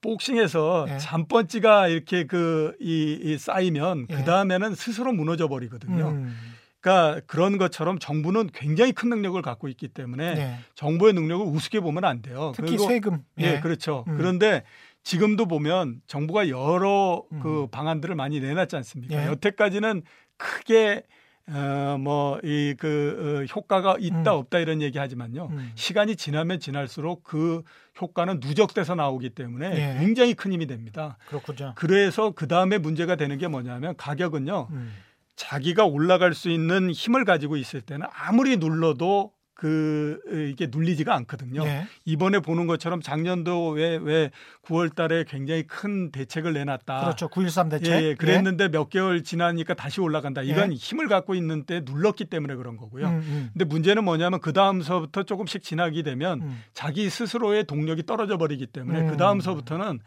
Speaker 4: 복싱에서
Speaker 3: 예.
Speaker 4: 잠번찌가 이렇게 그 이, 이 쌓이면
Speaker 3: 예.
Speaker 4: 그 다음에는 스스로 무너져 버리거든요.
Speaker 3: 음.
Speaker 4: 그러니까 그런 것처럼 정부는 굉장히 큰 능력을 갖고 있기 때문에
Speaker 3: 예.
Speaker 4: 정부의 능력을 우습게 보면 안 돼요.
Speaker 3: 특히
Speaker 4: 그리고-
Speaker 3: 세금.
Speaker 4: 예, 그렇죠.
Speaker 3: 음.
Speaker 4: 그런데 지금도 보면 정부가 여러
Speaker 3: 음.
Speaker 4: 그 방안들을 많이 내놨지 않습니까?
Speaker 3: 예.
Speaker 4: 여태까지는 크게 어뭐이 그 효과가 있다
Speaker 3: 음.
Speaker 4: 없다 이런 얘기하지만요.
Speaker 3: 음.
Speaker 4: 시간이 지나면 지날수록 그 효과는 누적돼서 나오기 때문에
Speaker 3: 예.
Speaker 4: 굉장히 큰 힘이 됩니다.
Speaker 3: 그렇군요.
Speaker 4: 그래서 그 다음에 문제가 되는 게 뭐냐면 가격은요.
Speaker 3: 음.
Speaker 4: 자기가 올라갈 수 있는 힘을 가지고 있을 때는 아무리 눌러도 그 이게 눌리지가 않거든요.
Speaker 3: 예.
Speaker 4: 이번에 보는 것처럼 작년도 왜 왜 9월 달에 굉장히 큰 대책을 내놨다.
Speaker 3: 그렇죠. 9.13 대책.
Speaker 4: 예, 예, 그랬는데 몇 개월 지나니까 다시 올라간다. 이건
Speaker 3: 예.
Speaker 4: 힘을 갖고 있는 때 눌렀기 때문에 그런 거고요.
Speaker 3: 음, 음.
Speaker 4: 근데 문제는 뭐냐면 그 다음서부터 조금씩 지나게 되면
Speaker 3: 음.
Speaker 4: 자기 스스로의 동력이 떨어져 버리기 때문에
Speaker 3: 음.
Speaker 4: 그 다음서부터는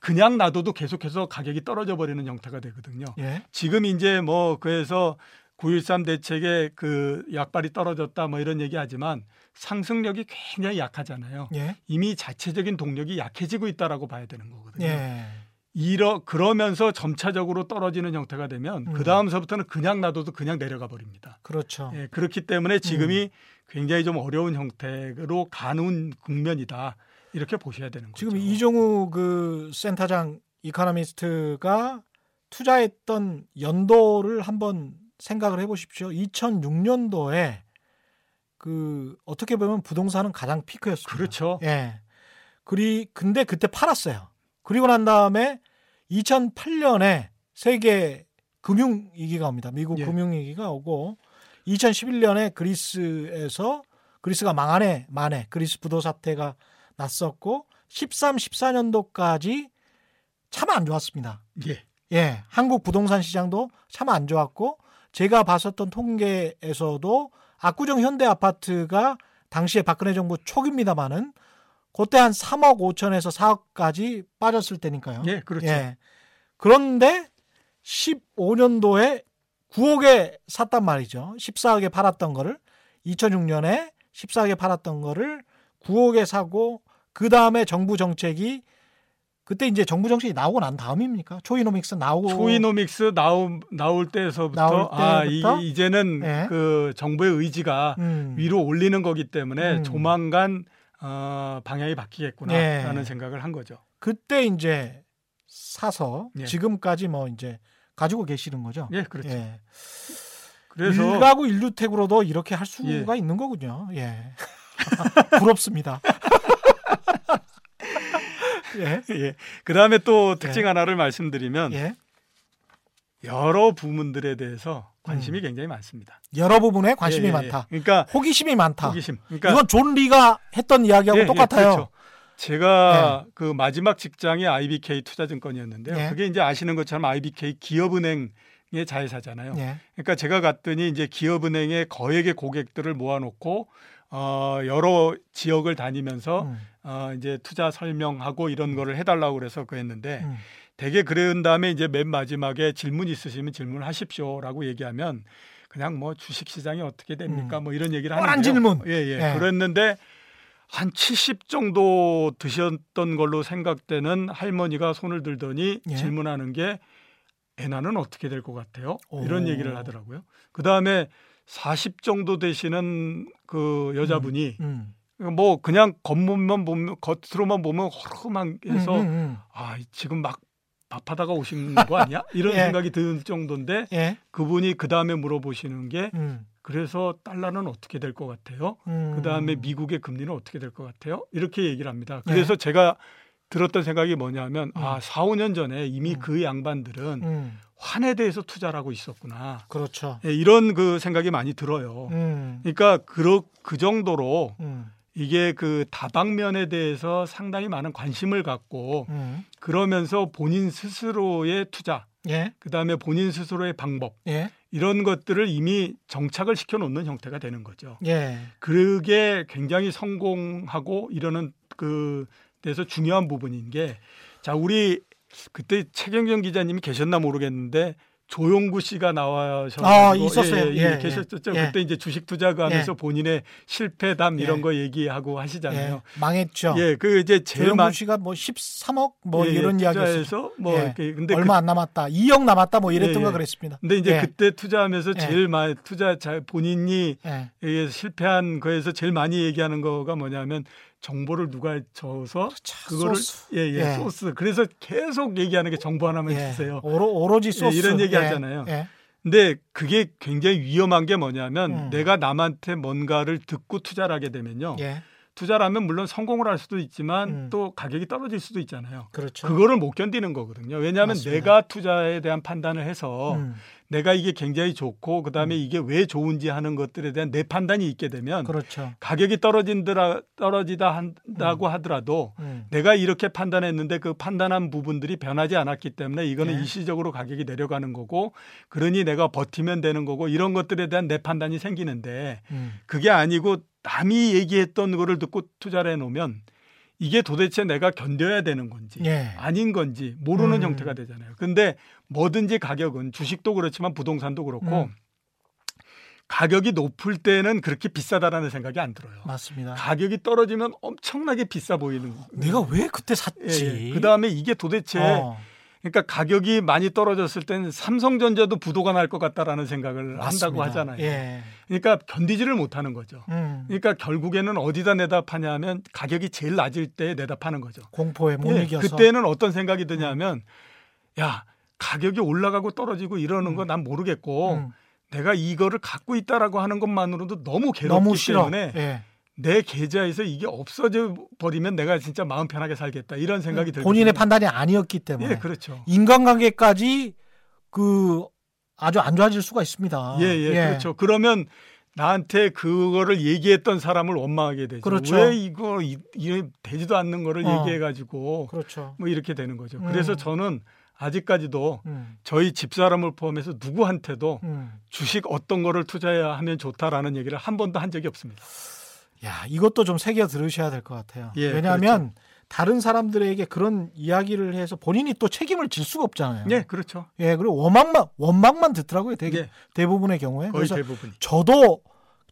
Speaker 4: 그냥 놔둬도 계속해서 가격이 떨어져 버리는 형태가 되거든요.
Speaker 3: 예.
Speaker 4: 지금 이제 뭐 그래서 9.13 대책에 그 약발이 떨어졌다 뭐 이런 얘기 하지만 상승력이 굉장히 약하잖아요.
Speaker 3: 예.
Speaker 4: 이미 자체적인 동력이 약해지고 있다라고 봐야 되는 거거든요.
Speaker 3: 예.
Speaker 4: 이러 그러면서 점차적으로 떨어지는 형태가 되면
Speaker 3: 음.
Speaker 4: 그 다음서부터는 그냥 놔둬도 그냥 내려가 버립니다.
Speaker 3: 그렇죠.
Speaker 4: 예, 그렇기 때문에 지금이 굉장히 좀 어려운 형태로 가는 국면이다 이렇게 보셔야 되는 거죠.
Speaker 3: 지금 이종우 그 센터장 이코노미스트가 투자했던 연도를 한번 생각을 해보십시오. 2006년도에 그 어떻게 보면 부동산은 가장 피크였습니다.
Speaker 4: 그렇죠.
Speaker 3: 예. 그리 근데 그때 팔았어요. 그리고 난 다음에 2008년에 세계 금융 위기가 옵니다. 미국
Speaker 4: 예.
Speaker 3: 금융 위기가 오고 2011년에 그리스에서 그리스가 망하네 만에 그리스 부도 사태가 났었고 13, 14년도까지 참 안 좋았습니다.
Speaker 4: 예.
Speaker 3: 예, 한국 부동산 시장도 참 안 좋았고 제가 봤었던 통계에서도 압구정 현대 아파트가 당시에 박근혜 정부 초기입니다만은 그때 한 3억 5천에서 4억까지 빠졌을 때니까요.
Speaker 4: 예, 그렇죠.
Speaker 3: 예. 그런데 15년도에 9억에 샀단 말이죠. 14억에 팔았던 거를 2006년에 14억에 팔았던 거를 9억에 사고 그 다음에 정부 정책이 그때 이제 정부 정책이 나오고 난 다음입니까? 초이노믹스 나오고
Speaker 4: 초이노믹스 나올 나올 때서부터
Speaker 3: 나올
Speaker 4: 아? 이, 이제는
Speaker 3: 예.
Speaker 4: 그 정부의 의지가
Speaker 3: 음.
Speaker 4: 위로 올리는 거기 때문에
Speaker 3: 음.
Speaker 4: 조만간 어, 방향이 바뀌겠구나라는
Speaker 3: 예.
Speaker 4: 생각을 한 거죠.
Speaker 3: 그때 이제 사서
Speaker 4: 예.
Speaker 3: 지금까지 뭐 이제 가지고 계시는 거죠.
Speaker 4: 예, 그렇죠.
Speaker 3: 예.
Speaker 4: 그래서
Speaker 3: 일가구 일주택으로도 이렇게 할 수가
Speaker 4: 예.
Speaker 3: 있는 거군요. 예. 부럽습니다. 예.
Speaker 4: 예. 그 다음에 또 특징 하나를 말씀드리면
Speaker 3: 예.
Speaker 4: 여러 부문들에 대해서 관심이
Speaker 3: 음.
Speaker 4: 굉장히 많습니다.
Speaker 3: 여러 부분에 관심이
Speaker 4: 예, 예, 예.
Speaker 3: 많다.
Speaker 4: 그러니까
Speaker 3: 호기심이 많다.
Speaker 4: 호기심. 그러니까
Speaker 3: 이건 존 리가 했던 이야기하고
Speaker 4: 예, 예,
Speaker 3: 똑같아요.
Speaker 4: 그렇죠. 제가 그 마지막 직장이 IBK 투자증권이었는데요.
Speaker 3: 예.
Speaker 4: 그게 이제 아시는 것처럼 IBK 기업은행의 자회사잖아요.
Speaker 3: 예.
Speaker 4: 그러니까 제가 갔더니 이제 기업은행의 거액의 고객들을 모아놓고 어, 여러 지역을 다니면서
Speaker 3: 음,
Speaker 4: 어, 이제 투자 설명하고 이런 거를 해달라고 그래서 그랬는데
Speaker 3: 음.
Speaker 4: 되게 그런 다음에 이제 맨 마지막에 질문 있으시면 질문하십시오라고 얘기하면 그냥 뭐 주식 시장이 어떻게 됩니까?
Speaker 3: 음.
Speaker 4: 뭐 이런 얘기를 하는데요.
Speaker 3: 질문.
Speaker 4: 예, 예.
Speaker 3: 예.
Speaker 4: 그랬는데 한 70 정도 드셨던 걸로 생각되는 할머니가 손을 들더니
Speaker 3: 예.
Speaker 4: 질문하는 게 애나는 어떻게 될 것 같아요? 이런
Speaker 3: 오.
Speaker 4: 얘기를 하더라고요. 그 다음에 40 정도 되시는 그 여자분이
Speaker 3: 음.
Speaker 4: 뭐 그냥 겉몸만 보면 겉으로만 보면 허름해서
Speaker 3: 음, 음,
Speaker 4: 아 지금 막 밥하다가 오신 거 아니야? 이런
Speaker 3: 예.
Speaker 4: 생각이 들 정도인데
Speaker 3: 음. 예.
Speaker 4: 그분이 그 다음에 물어보시는 게
Speaker 3: 음,
Speaker 4: 그래서 달러는 어떻게 될 것 같아요?
Speaker 3: 음.
Speaker 4: 그 다음에 미국의 금리는 어떻게 될 것 같아요? 이렇게 얘기를 합니다.
Speaker 3: 네.
Speaker 4: 그래서 제가 들었던 생각이 뭐냐면 아
Speaker 3: 음.
Speaker 4: 4, 5년 전에 이미
Speaker 3: 음.
Speaker 4: 그 양반들은
Speaker 3: 음,
Speaker 4: 환에 대해서 투자를 하고 있었구나.
Speaker 3: 그렇죠.
Speaker 4: 예, 이런 그 생각이 많이 들어요.
Speaker 3: 음,
Speaker 4: 그러니까 그, 그 정도로
Speaker 3: 음,
Speaker 4: 이게 그 다방면에 대해서 상당히 많은 관심을 갖고
Speaker 3: 음.
Speaker 4: 그러면서 본인 스스로의 투자,
Speaker 3: 예.
Speaker 4: 그다음에 본인 스스로의 방법
Speaker 3: 예.
Speaker 4: 이런 것들을 이미 정착을 시켜 놓는 형태가 되는 거죠.
Speaker 3: 예.
Speaker 4: 그게 굉장히 성공하고 이러는 그 데서 중요한 부분인 게 자, 우리 그때 최경정 기자님이 계셨나 모르겠는데 조용구 씨가 나와서
Speaker 3: 아, 있었어요.
Speaker 4: 예, 예,
Speaker 3: 예,
Speaker 4: 계셨었죠.
Speaker 3: 예.
Speaker 4: 그때 이제 주식 투자가 하면서 본인의 실패담 이런
Speaker 3: 예.
Speaker 4: 거 얘기하고 하시잖아요.
Speaker 3: 예. 망했죠.
Speaker 4: 예, 그 이제 제일
Speaker 3: 조영구
Speaker 4: 많
Speaker 3: 씨가 뭐 13억 뭐
Speaker 4: 예,
Speaker 3: 이런
Speaker 4: 예,
Speaker 3: 이야기 했었죠.
Speaker 4: 투자해서 뭐
Speaker 3: 예.
Speaker 4: 이렇게 근데
Speaker 3: 얼마 안 남았다. 2억 남았다 뭐 이랬던가
Speaker 4: 예, 예.
Speaker 3: 그랬습니다.
Speaker 4: 그, 근데 이제
Speaker 3: 예.
Speaker 4: 그때 투자하면서
Speaker 3: 예.
Speaker 4: 제일 많이 투자 잘 본인이
Speaker 3: 예.
Speaker 4: 예, 실패한 거에서 제일 많이 얘기하는 거가 뭐냐면 정보를 누가 줘서
Speaker 3: 차,
Speaker 4: 그거를
Speaker 3: 소스.
Speaker 4: 예, 예,
Speaker 3: 예.
Speaker 4: 소스. 그래서 계속 얘기하는 게 정보 하나만
Speaker 3: 예.
Speaker 4: 주세요.
Speaker 3: 오로, 오로지
Speaker 4: 예,
Speaker 3: 소스
Speaker 4: 이런 얘기
Speaker 3: 예.
Speaker 4: 하잖아요.
Speaker 3: 예.
Speaker 4: 근데 그게 굉장히 위험한 게 뭐냐면
Speaker 3: 음.
Speaker 4: 내가 남한테 뭔가를 듣고 투자를 하게 되면요.
Speaker 3: 예.
Speaker 4: 투자를 하면 물론 성공을 할 수도 있지만
Speaker 3: 음.
Speaker 4: 또 가격이 떨어질 수도 있잖아요.
Speaker 3: 그렇죠.
Speaker 4: 그거를 못 견디는 거거든요. 왜냐하면
Speaker 3: 맞습니다.
Speaker 4: 내가 투자에 대한 판단을 해서
Speaker 3: 음,
Speaker 4: 내가 이게 굉장히 좋고 그다음에 이게 왜 좋은지 하는 것들에 대한 내 판단이 있게 되면
Speaker 3: 그렇죠.
Speaker 4: 가격이 떨어진다 떨어지다 한다고 하더라도
Speaker 3: 음.
Speaker 4: 내가 이렇게 판단했는데 그 판단한 부분들이 변하지 않았기 때문에 이거는
Speaker 3: 예.
Speaker 4: 일시적으로 가격이 내려가는 거고 그러니 내가 버티면 되는 거고 이런 것들에 대한 내 판단이 생기는데
Speaker 3: 음.
Speaker 4: 그게 아니고 남이 얘기했던 거를 듣고 투자를 해 놓으면 이게 도대체 내가 견뎌야 되는 건지
Speaker 3: 예.
Speaker 4: 아닌 건지 모르는
Speaker 3: 음.
Speaker 4: 형태가 되잖아요. 근데 뭐든지 가격은 주식도 그렇지만 부동산도 그렇고
Speaker 3: 음.
Speaker 4: 가격이 높을 때는 그렇게 비싸다라는 생각이 안 들어요.
Speaker 3: 맞습니다.
Speaker 4: 가격이 떨어지면 엄청나게 비싸 보이는.
Speaker 3: 내가 왜 그때
Speaker 4: 예,
Speaker 3: 샀지?
Speaker 4: 예. 그 다음에 이게 도대체
Speaker 3: 어,
Speaker 4: 그러니까 가격이 많이 떨어졌을 때는 삼성전자도 부도가 날 것 같다라는 생각을
Speaker 3: 맞습니다.
Speaker 4: 한다고 하잖아요.
Speaker 3: 예.
Speaker 4: 그러니까 견디지를 못하는 거죠.
Speaker 3: 음.
Speaker 4: 그러니까 결국에는 어디다 내다 파냐면 가격이 제일 낮을 때 내다 파는 거죠.
Speaker 3: 공포에 못
Speaker 4: 예,
Speaker 3: 이겨서.
Speaker 4: 그때는 어떤 생각이 드냐면 야 가격이 올라가고 떨어지고 이러는
Speaker 3: 음.
Speaker 4: 거난 모르겠고
Speaker 3: 음.
Speaker 4: 내가 이거를 갖고 있다라고 하는 것만으로도 너무 괴롭기
Speaker 3: 너무.
Speaker 4: 때문에
Speaker 3: 예.
Speaker 4: 내 계좌에서 이게 없어져 버리면 내가 진짜 마음 편하게 살겠다 이런 생각이 들거든요.
Speaker 3: 음, 본인의 판단이 아니었기 때문에
Speaker 4: 예, 그렇죠.
Speaker 3: 인간관계까지 그 아주 안 좋아질 수가 있습니다.
Speaker 4: 예, 예, 그렇죠. 그러면 나한테 그거를 얘기했던 사람을 원망하게 되죠.
Speaker 3: 그렇죠.
Speaker 4: 왜 이거 이, 이 되지도 않는 거를
Speaker 3: 어.
Speaker 4: 얘기해 가지고
Speaker 3: 그렇죠.
Speaker 4: 뭐 이렇게 되는 거죠.
Speaker 3: 음.
Speaker 4: 그래서 저는 아직까지도
Speaker 3: 음,
Speaker 4: 저희 집사람을 포함해서 누구한테도
Speaker 3: 음.
Speaker 4: 주식 어떤 거를 투자해야 하면 좋다라는 얘기를 한 번도 한 적이 없습니다.
Speaker 3: 야, 이것도 좀 새겨 들으셔야 될 것 같아요.
Speaker 4: 예,
Speaker 3: 왜냐하면 다른 사람들에게 그런 이야기를 해서 본인이 또 책임을 질 수가 없잖아요.
Speaker 4: 예, 그렇죠.
Speaker 3: 예, 그리고 원망만 원망만 듣더라고요. 되게
Speaker 4: 예,
Speaker 3: 대부분의 경우에.
Speaker 4: 거의 대부분.
Speaker 3: 저도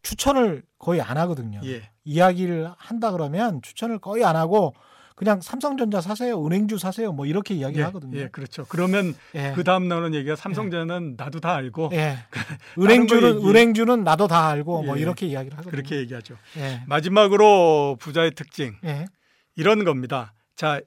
Speaker 3: 추천을 거의 안 하거든요.
Speaker 4: 예,
Speaker 3: 이야기를 한다 그러면 추천을 거의 안 하고 그냥 삼성전자 사세요, 은행주 사세요, 뭐 이렇게
Speaker 4: 예,
Speaker 3: 이야기하거든요.
Speaker 4: 예, 그렇죠. 그러면
Speaker 3: 예.
Speaker 4: 그 다음 나오는 얘기가 삼성전자는 나도 다 알고
Speaker 3: 예.
Speaker 4: 거
Speaker 3: 은행주는 은행주는 나도 다 알고 뭐
Speaker 4: 예.
Speaker 3: 이렇게 이야기를 하거든요.
Speaker 4: 그렇게 얘기하죠.
Speaker 3: 예.
Speaker 4: 마지막으로 부자의 특징
Speaker 3: 예.
Speaker 4: 이런 겁니다. 자,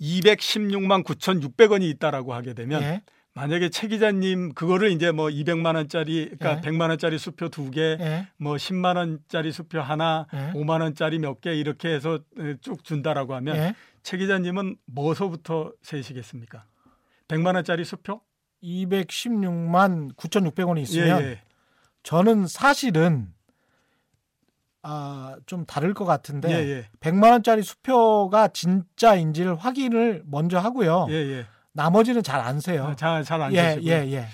Speaker 4: 216만 9,600원이 있다라고 하게 되면
Speaker 3: 예.
Speaker 4: 만약에 최 기자님 그거를 이제 뭐 200만 원짜리 그러니까
Speaker 3: 예.
Speaker 4: 100만 원짜리 수표 두 개,
Speaker 3: 예.
Speaker 4: 뭐 10만 원짜리 수표 하나,
Speaker 3: 예.
Speaker 4: 5만 원짜리 몇 개 이렇게 해서 에, 쭉 준다라고 하면
Speaker 3: 예.
Speaker 4: 최 기자님은 뭐서부터 세시겠습니까? 100만 원짜리 수표?
Speaker 3: 216만 9,600원이 있으면
Speaker 4: 예, 예.
Speaker 3: 저는 사실은 아, 좀 다를 것 같은데
Speaker 4: 예, 예.
Speaker 3: 100만 원짜리 수표가 진짜인지를 확인을 먼저 하고요.
Speaker 4: 예, 예.
Speaker 3: 나머지는 잘 안 세요.
Speaker 4: 잘잘안
Speaker 3: 예,
Speaker 4: 되시고.
Speaker 3: 예, 예.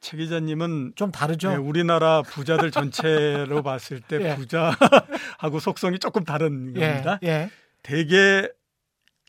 Speaker 4: 최 기자님은
Speaker 3: 좀 다르죠.
Speaker 4: 네, 우리나라 부자들 전체로 봤을 때
Speaker 3: 예.
Speaker 4: 부자하고 속성이 조금 다른
Speaker 3: 예,
Speaker 4: 겁니다.
Speaker 3: 예.
Speaker 4: 되게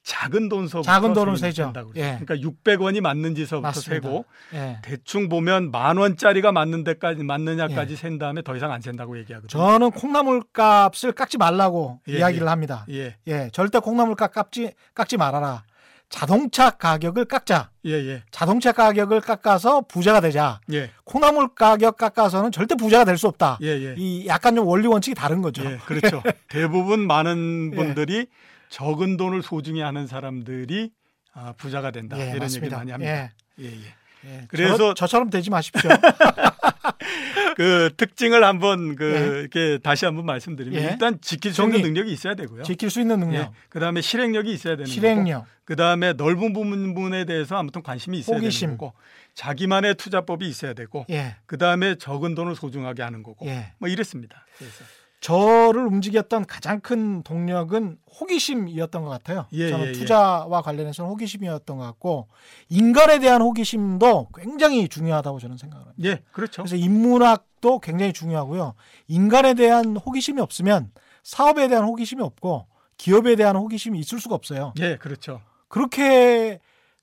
Speaker 4: 작은 돈서부터
Speaker 3: 작은 돈을 세죠. 예.
Speaker 4: 그러니까 600원이 맞는지서부터
Speaker 3: 맞습니다.
Speaker 4: 세고
Speaker 3: 예.
Speaker 4: 대충 보면 만 원짜리가 맞는 데까지 맞느냐까지
Speaker 3: 예.
Speaker 4: 센 다음에 더 이상 안 센다고 얘기하거든요.
Speaker 3: 저는 콩나물 값을 깎지 말라고
Speaker 4: 예,
Speaker 3: 이야기를
Speaker 4: 예.
Speaker 3: 합니다.
Speaker 4: 예,
Speaker 3: 예, 절대 콩나물 값 깎지 깎지 말아라. 자동차 가격을 깎자.
Speaker 4: 예, 예,
Speaker 3: 자동차 가격을 깎아서 부자가 되자.
Speaker 4: 예,
Speaker 3: 콩나물 가격 깎아서는 절대 부자가 될 수 없다.
Speaker 4: 예, 예.
Speaker 3: 이 약간 좀 원리 원칙이 다른 거죠.
Speaker 4: 예, 그렇죠. 대부분 많은
Speaker 3: 예.
Speaker 4: 분들이 적은 돈을 소중히 하는 사람들이 아, 부자가 된다
Speaker 3: 예,
Speaker 4: 이런
Speaker 3: 맞습니다.
Speaker 4: 얘기를 많이 합니다.
Speaker 3: 예,
Speaker 4: 예, 예.
Speaker 3: 예.
Speaker 4: 그래서-
Speaker 3: 저, 처럼 되지 마십시오.
Speaker 4: 그 특징을 한번 그
Speaker 3: 예.
Speaker 4: 이렇게 다시 한번 말씀드리면
Speaker 3: 예.
Speaker 4: 일단 지킬 수. 있는 능력이 있어야 되고요.
Speaker 3: 지킬 수 있는 능력,
Speaker 4: 예. 그다음에 실행력이 있어야 되는 거고.
Speaker 3: 실행력,
Speaker 4: 그다음에 넓은 부분에 대해서 아무튼 관심이 있어야
Speaker 3: 호기심.
Speaker 4: 되는 거고. 자기만의 투자법이 있어야 되고.
Speaker 3: 예,
Speaker 4: 그다음에 적은 돈을 소중하게 하는 거고.
Speaker 3: 예.
Speaker 4: 뭐 이랬습니다. 그래서
Speaker 3: 저를 움직였던 가장 큰 동력은 호기심이었던 것 같아요.
Speaker 4: 예,
Speaker 3: 저는
Speaker 4: 예, 예.
Speaker 3: 투자와 관련해서는 호기심이었던 것 같고 인간에 대한 호기심도 굉장히 중요하다고 저는 생각을 합니다.
Speaker 4: 예, 그렇죠.
Speaker 3: 그래서 인문학도 굉장히 중요하고요. 인간에 대한 호기심이 없으면 사업에 대한 호기심이 없고 기업에 대한 호기심이 있을 수가 없어요.
Speaker 4: 예, 그렇죠.
Speaker 3: 그렇게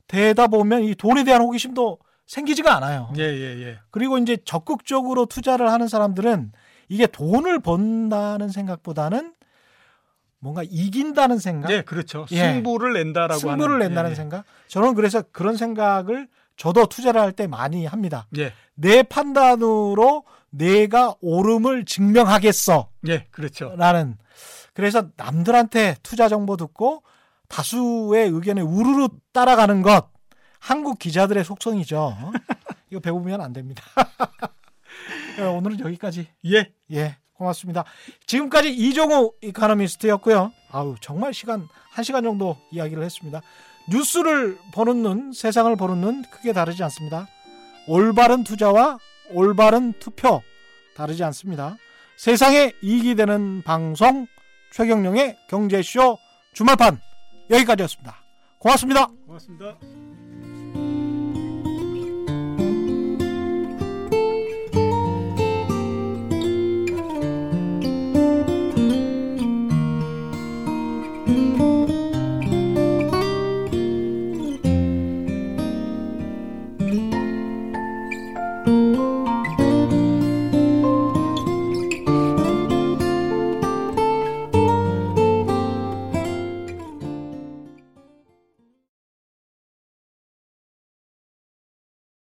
Speaker 3: 되다 보면 이 돈에 대한 호기심도 생기지가 않아요.
Speaker 4: 예, 예, 예.
Speaker 3: 그리고 이제 적극적으로 투자를 하는 사람들은 이게 돈을 번다는 생각보다는 뭔가 이긴다는 생각,
Speaker 4: 예, 그렇죠.
Speaker 3: 예.
Speaker 4: 승부를 낸다라고
Speaker 3: 승부를
Speaker 4: 하는
Speaker 3: 낸다는
Speaker 4: 예,
Speaker 3: 생각. 저는 그래서 그런 생각을 저도 투자를 할 때 많이 합니다.
Speaker 4: 예.
Speaker 3: 내 판단으로 내가 옳음을 증명하겠어.
Speaker 4: 예, 그렇죠.
Speaker 3: 라는 그래서 남들한테 투자 정보 듣고 다수의 의견에 우르르 따라가는 것 한국 기자들의 속성이죠. 이거 배우면 안 됩니다. 어, 오늘은 여기까지.
Speaker 4: 예.
Speaker 3: 예, 고맙습니다. 지금까지 이종우 이카노미스트였고요. 아우 정말 시간 한 시간 정도 이야기를 했습니다. 뉴스를 보는 눈, 세상을 보는 눈 크게 다르지 않습니다. 올바른 투자와 올바른 투표 다르지 않습니다. 세상에 이익이 되는 방송 최경령의 경제쇼 주말판 여기까지였습니다. 고맙습니다.
Speaker 4: 고맙습니다.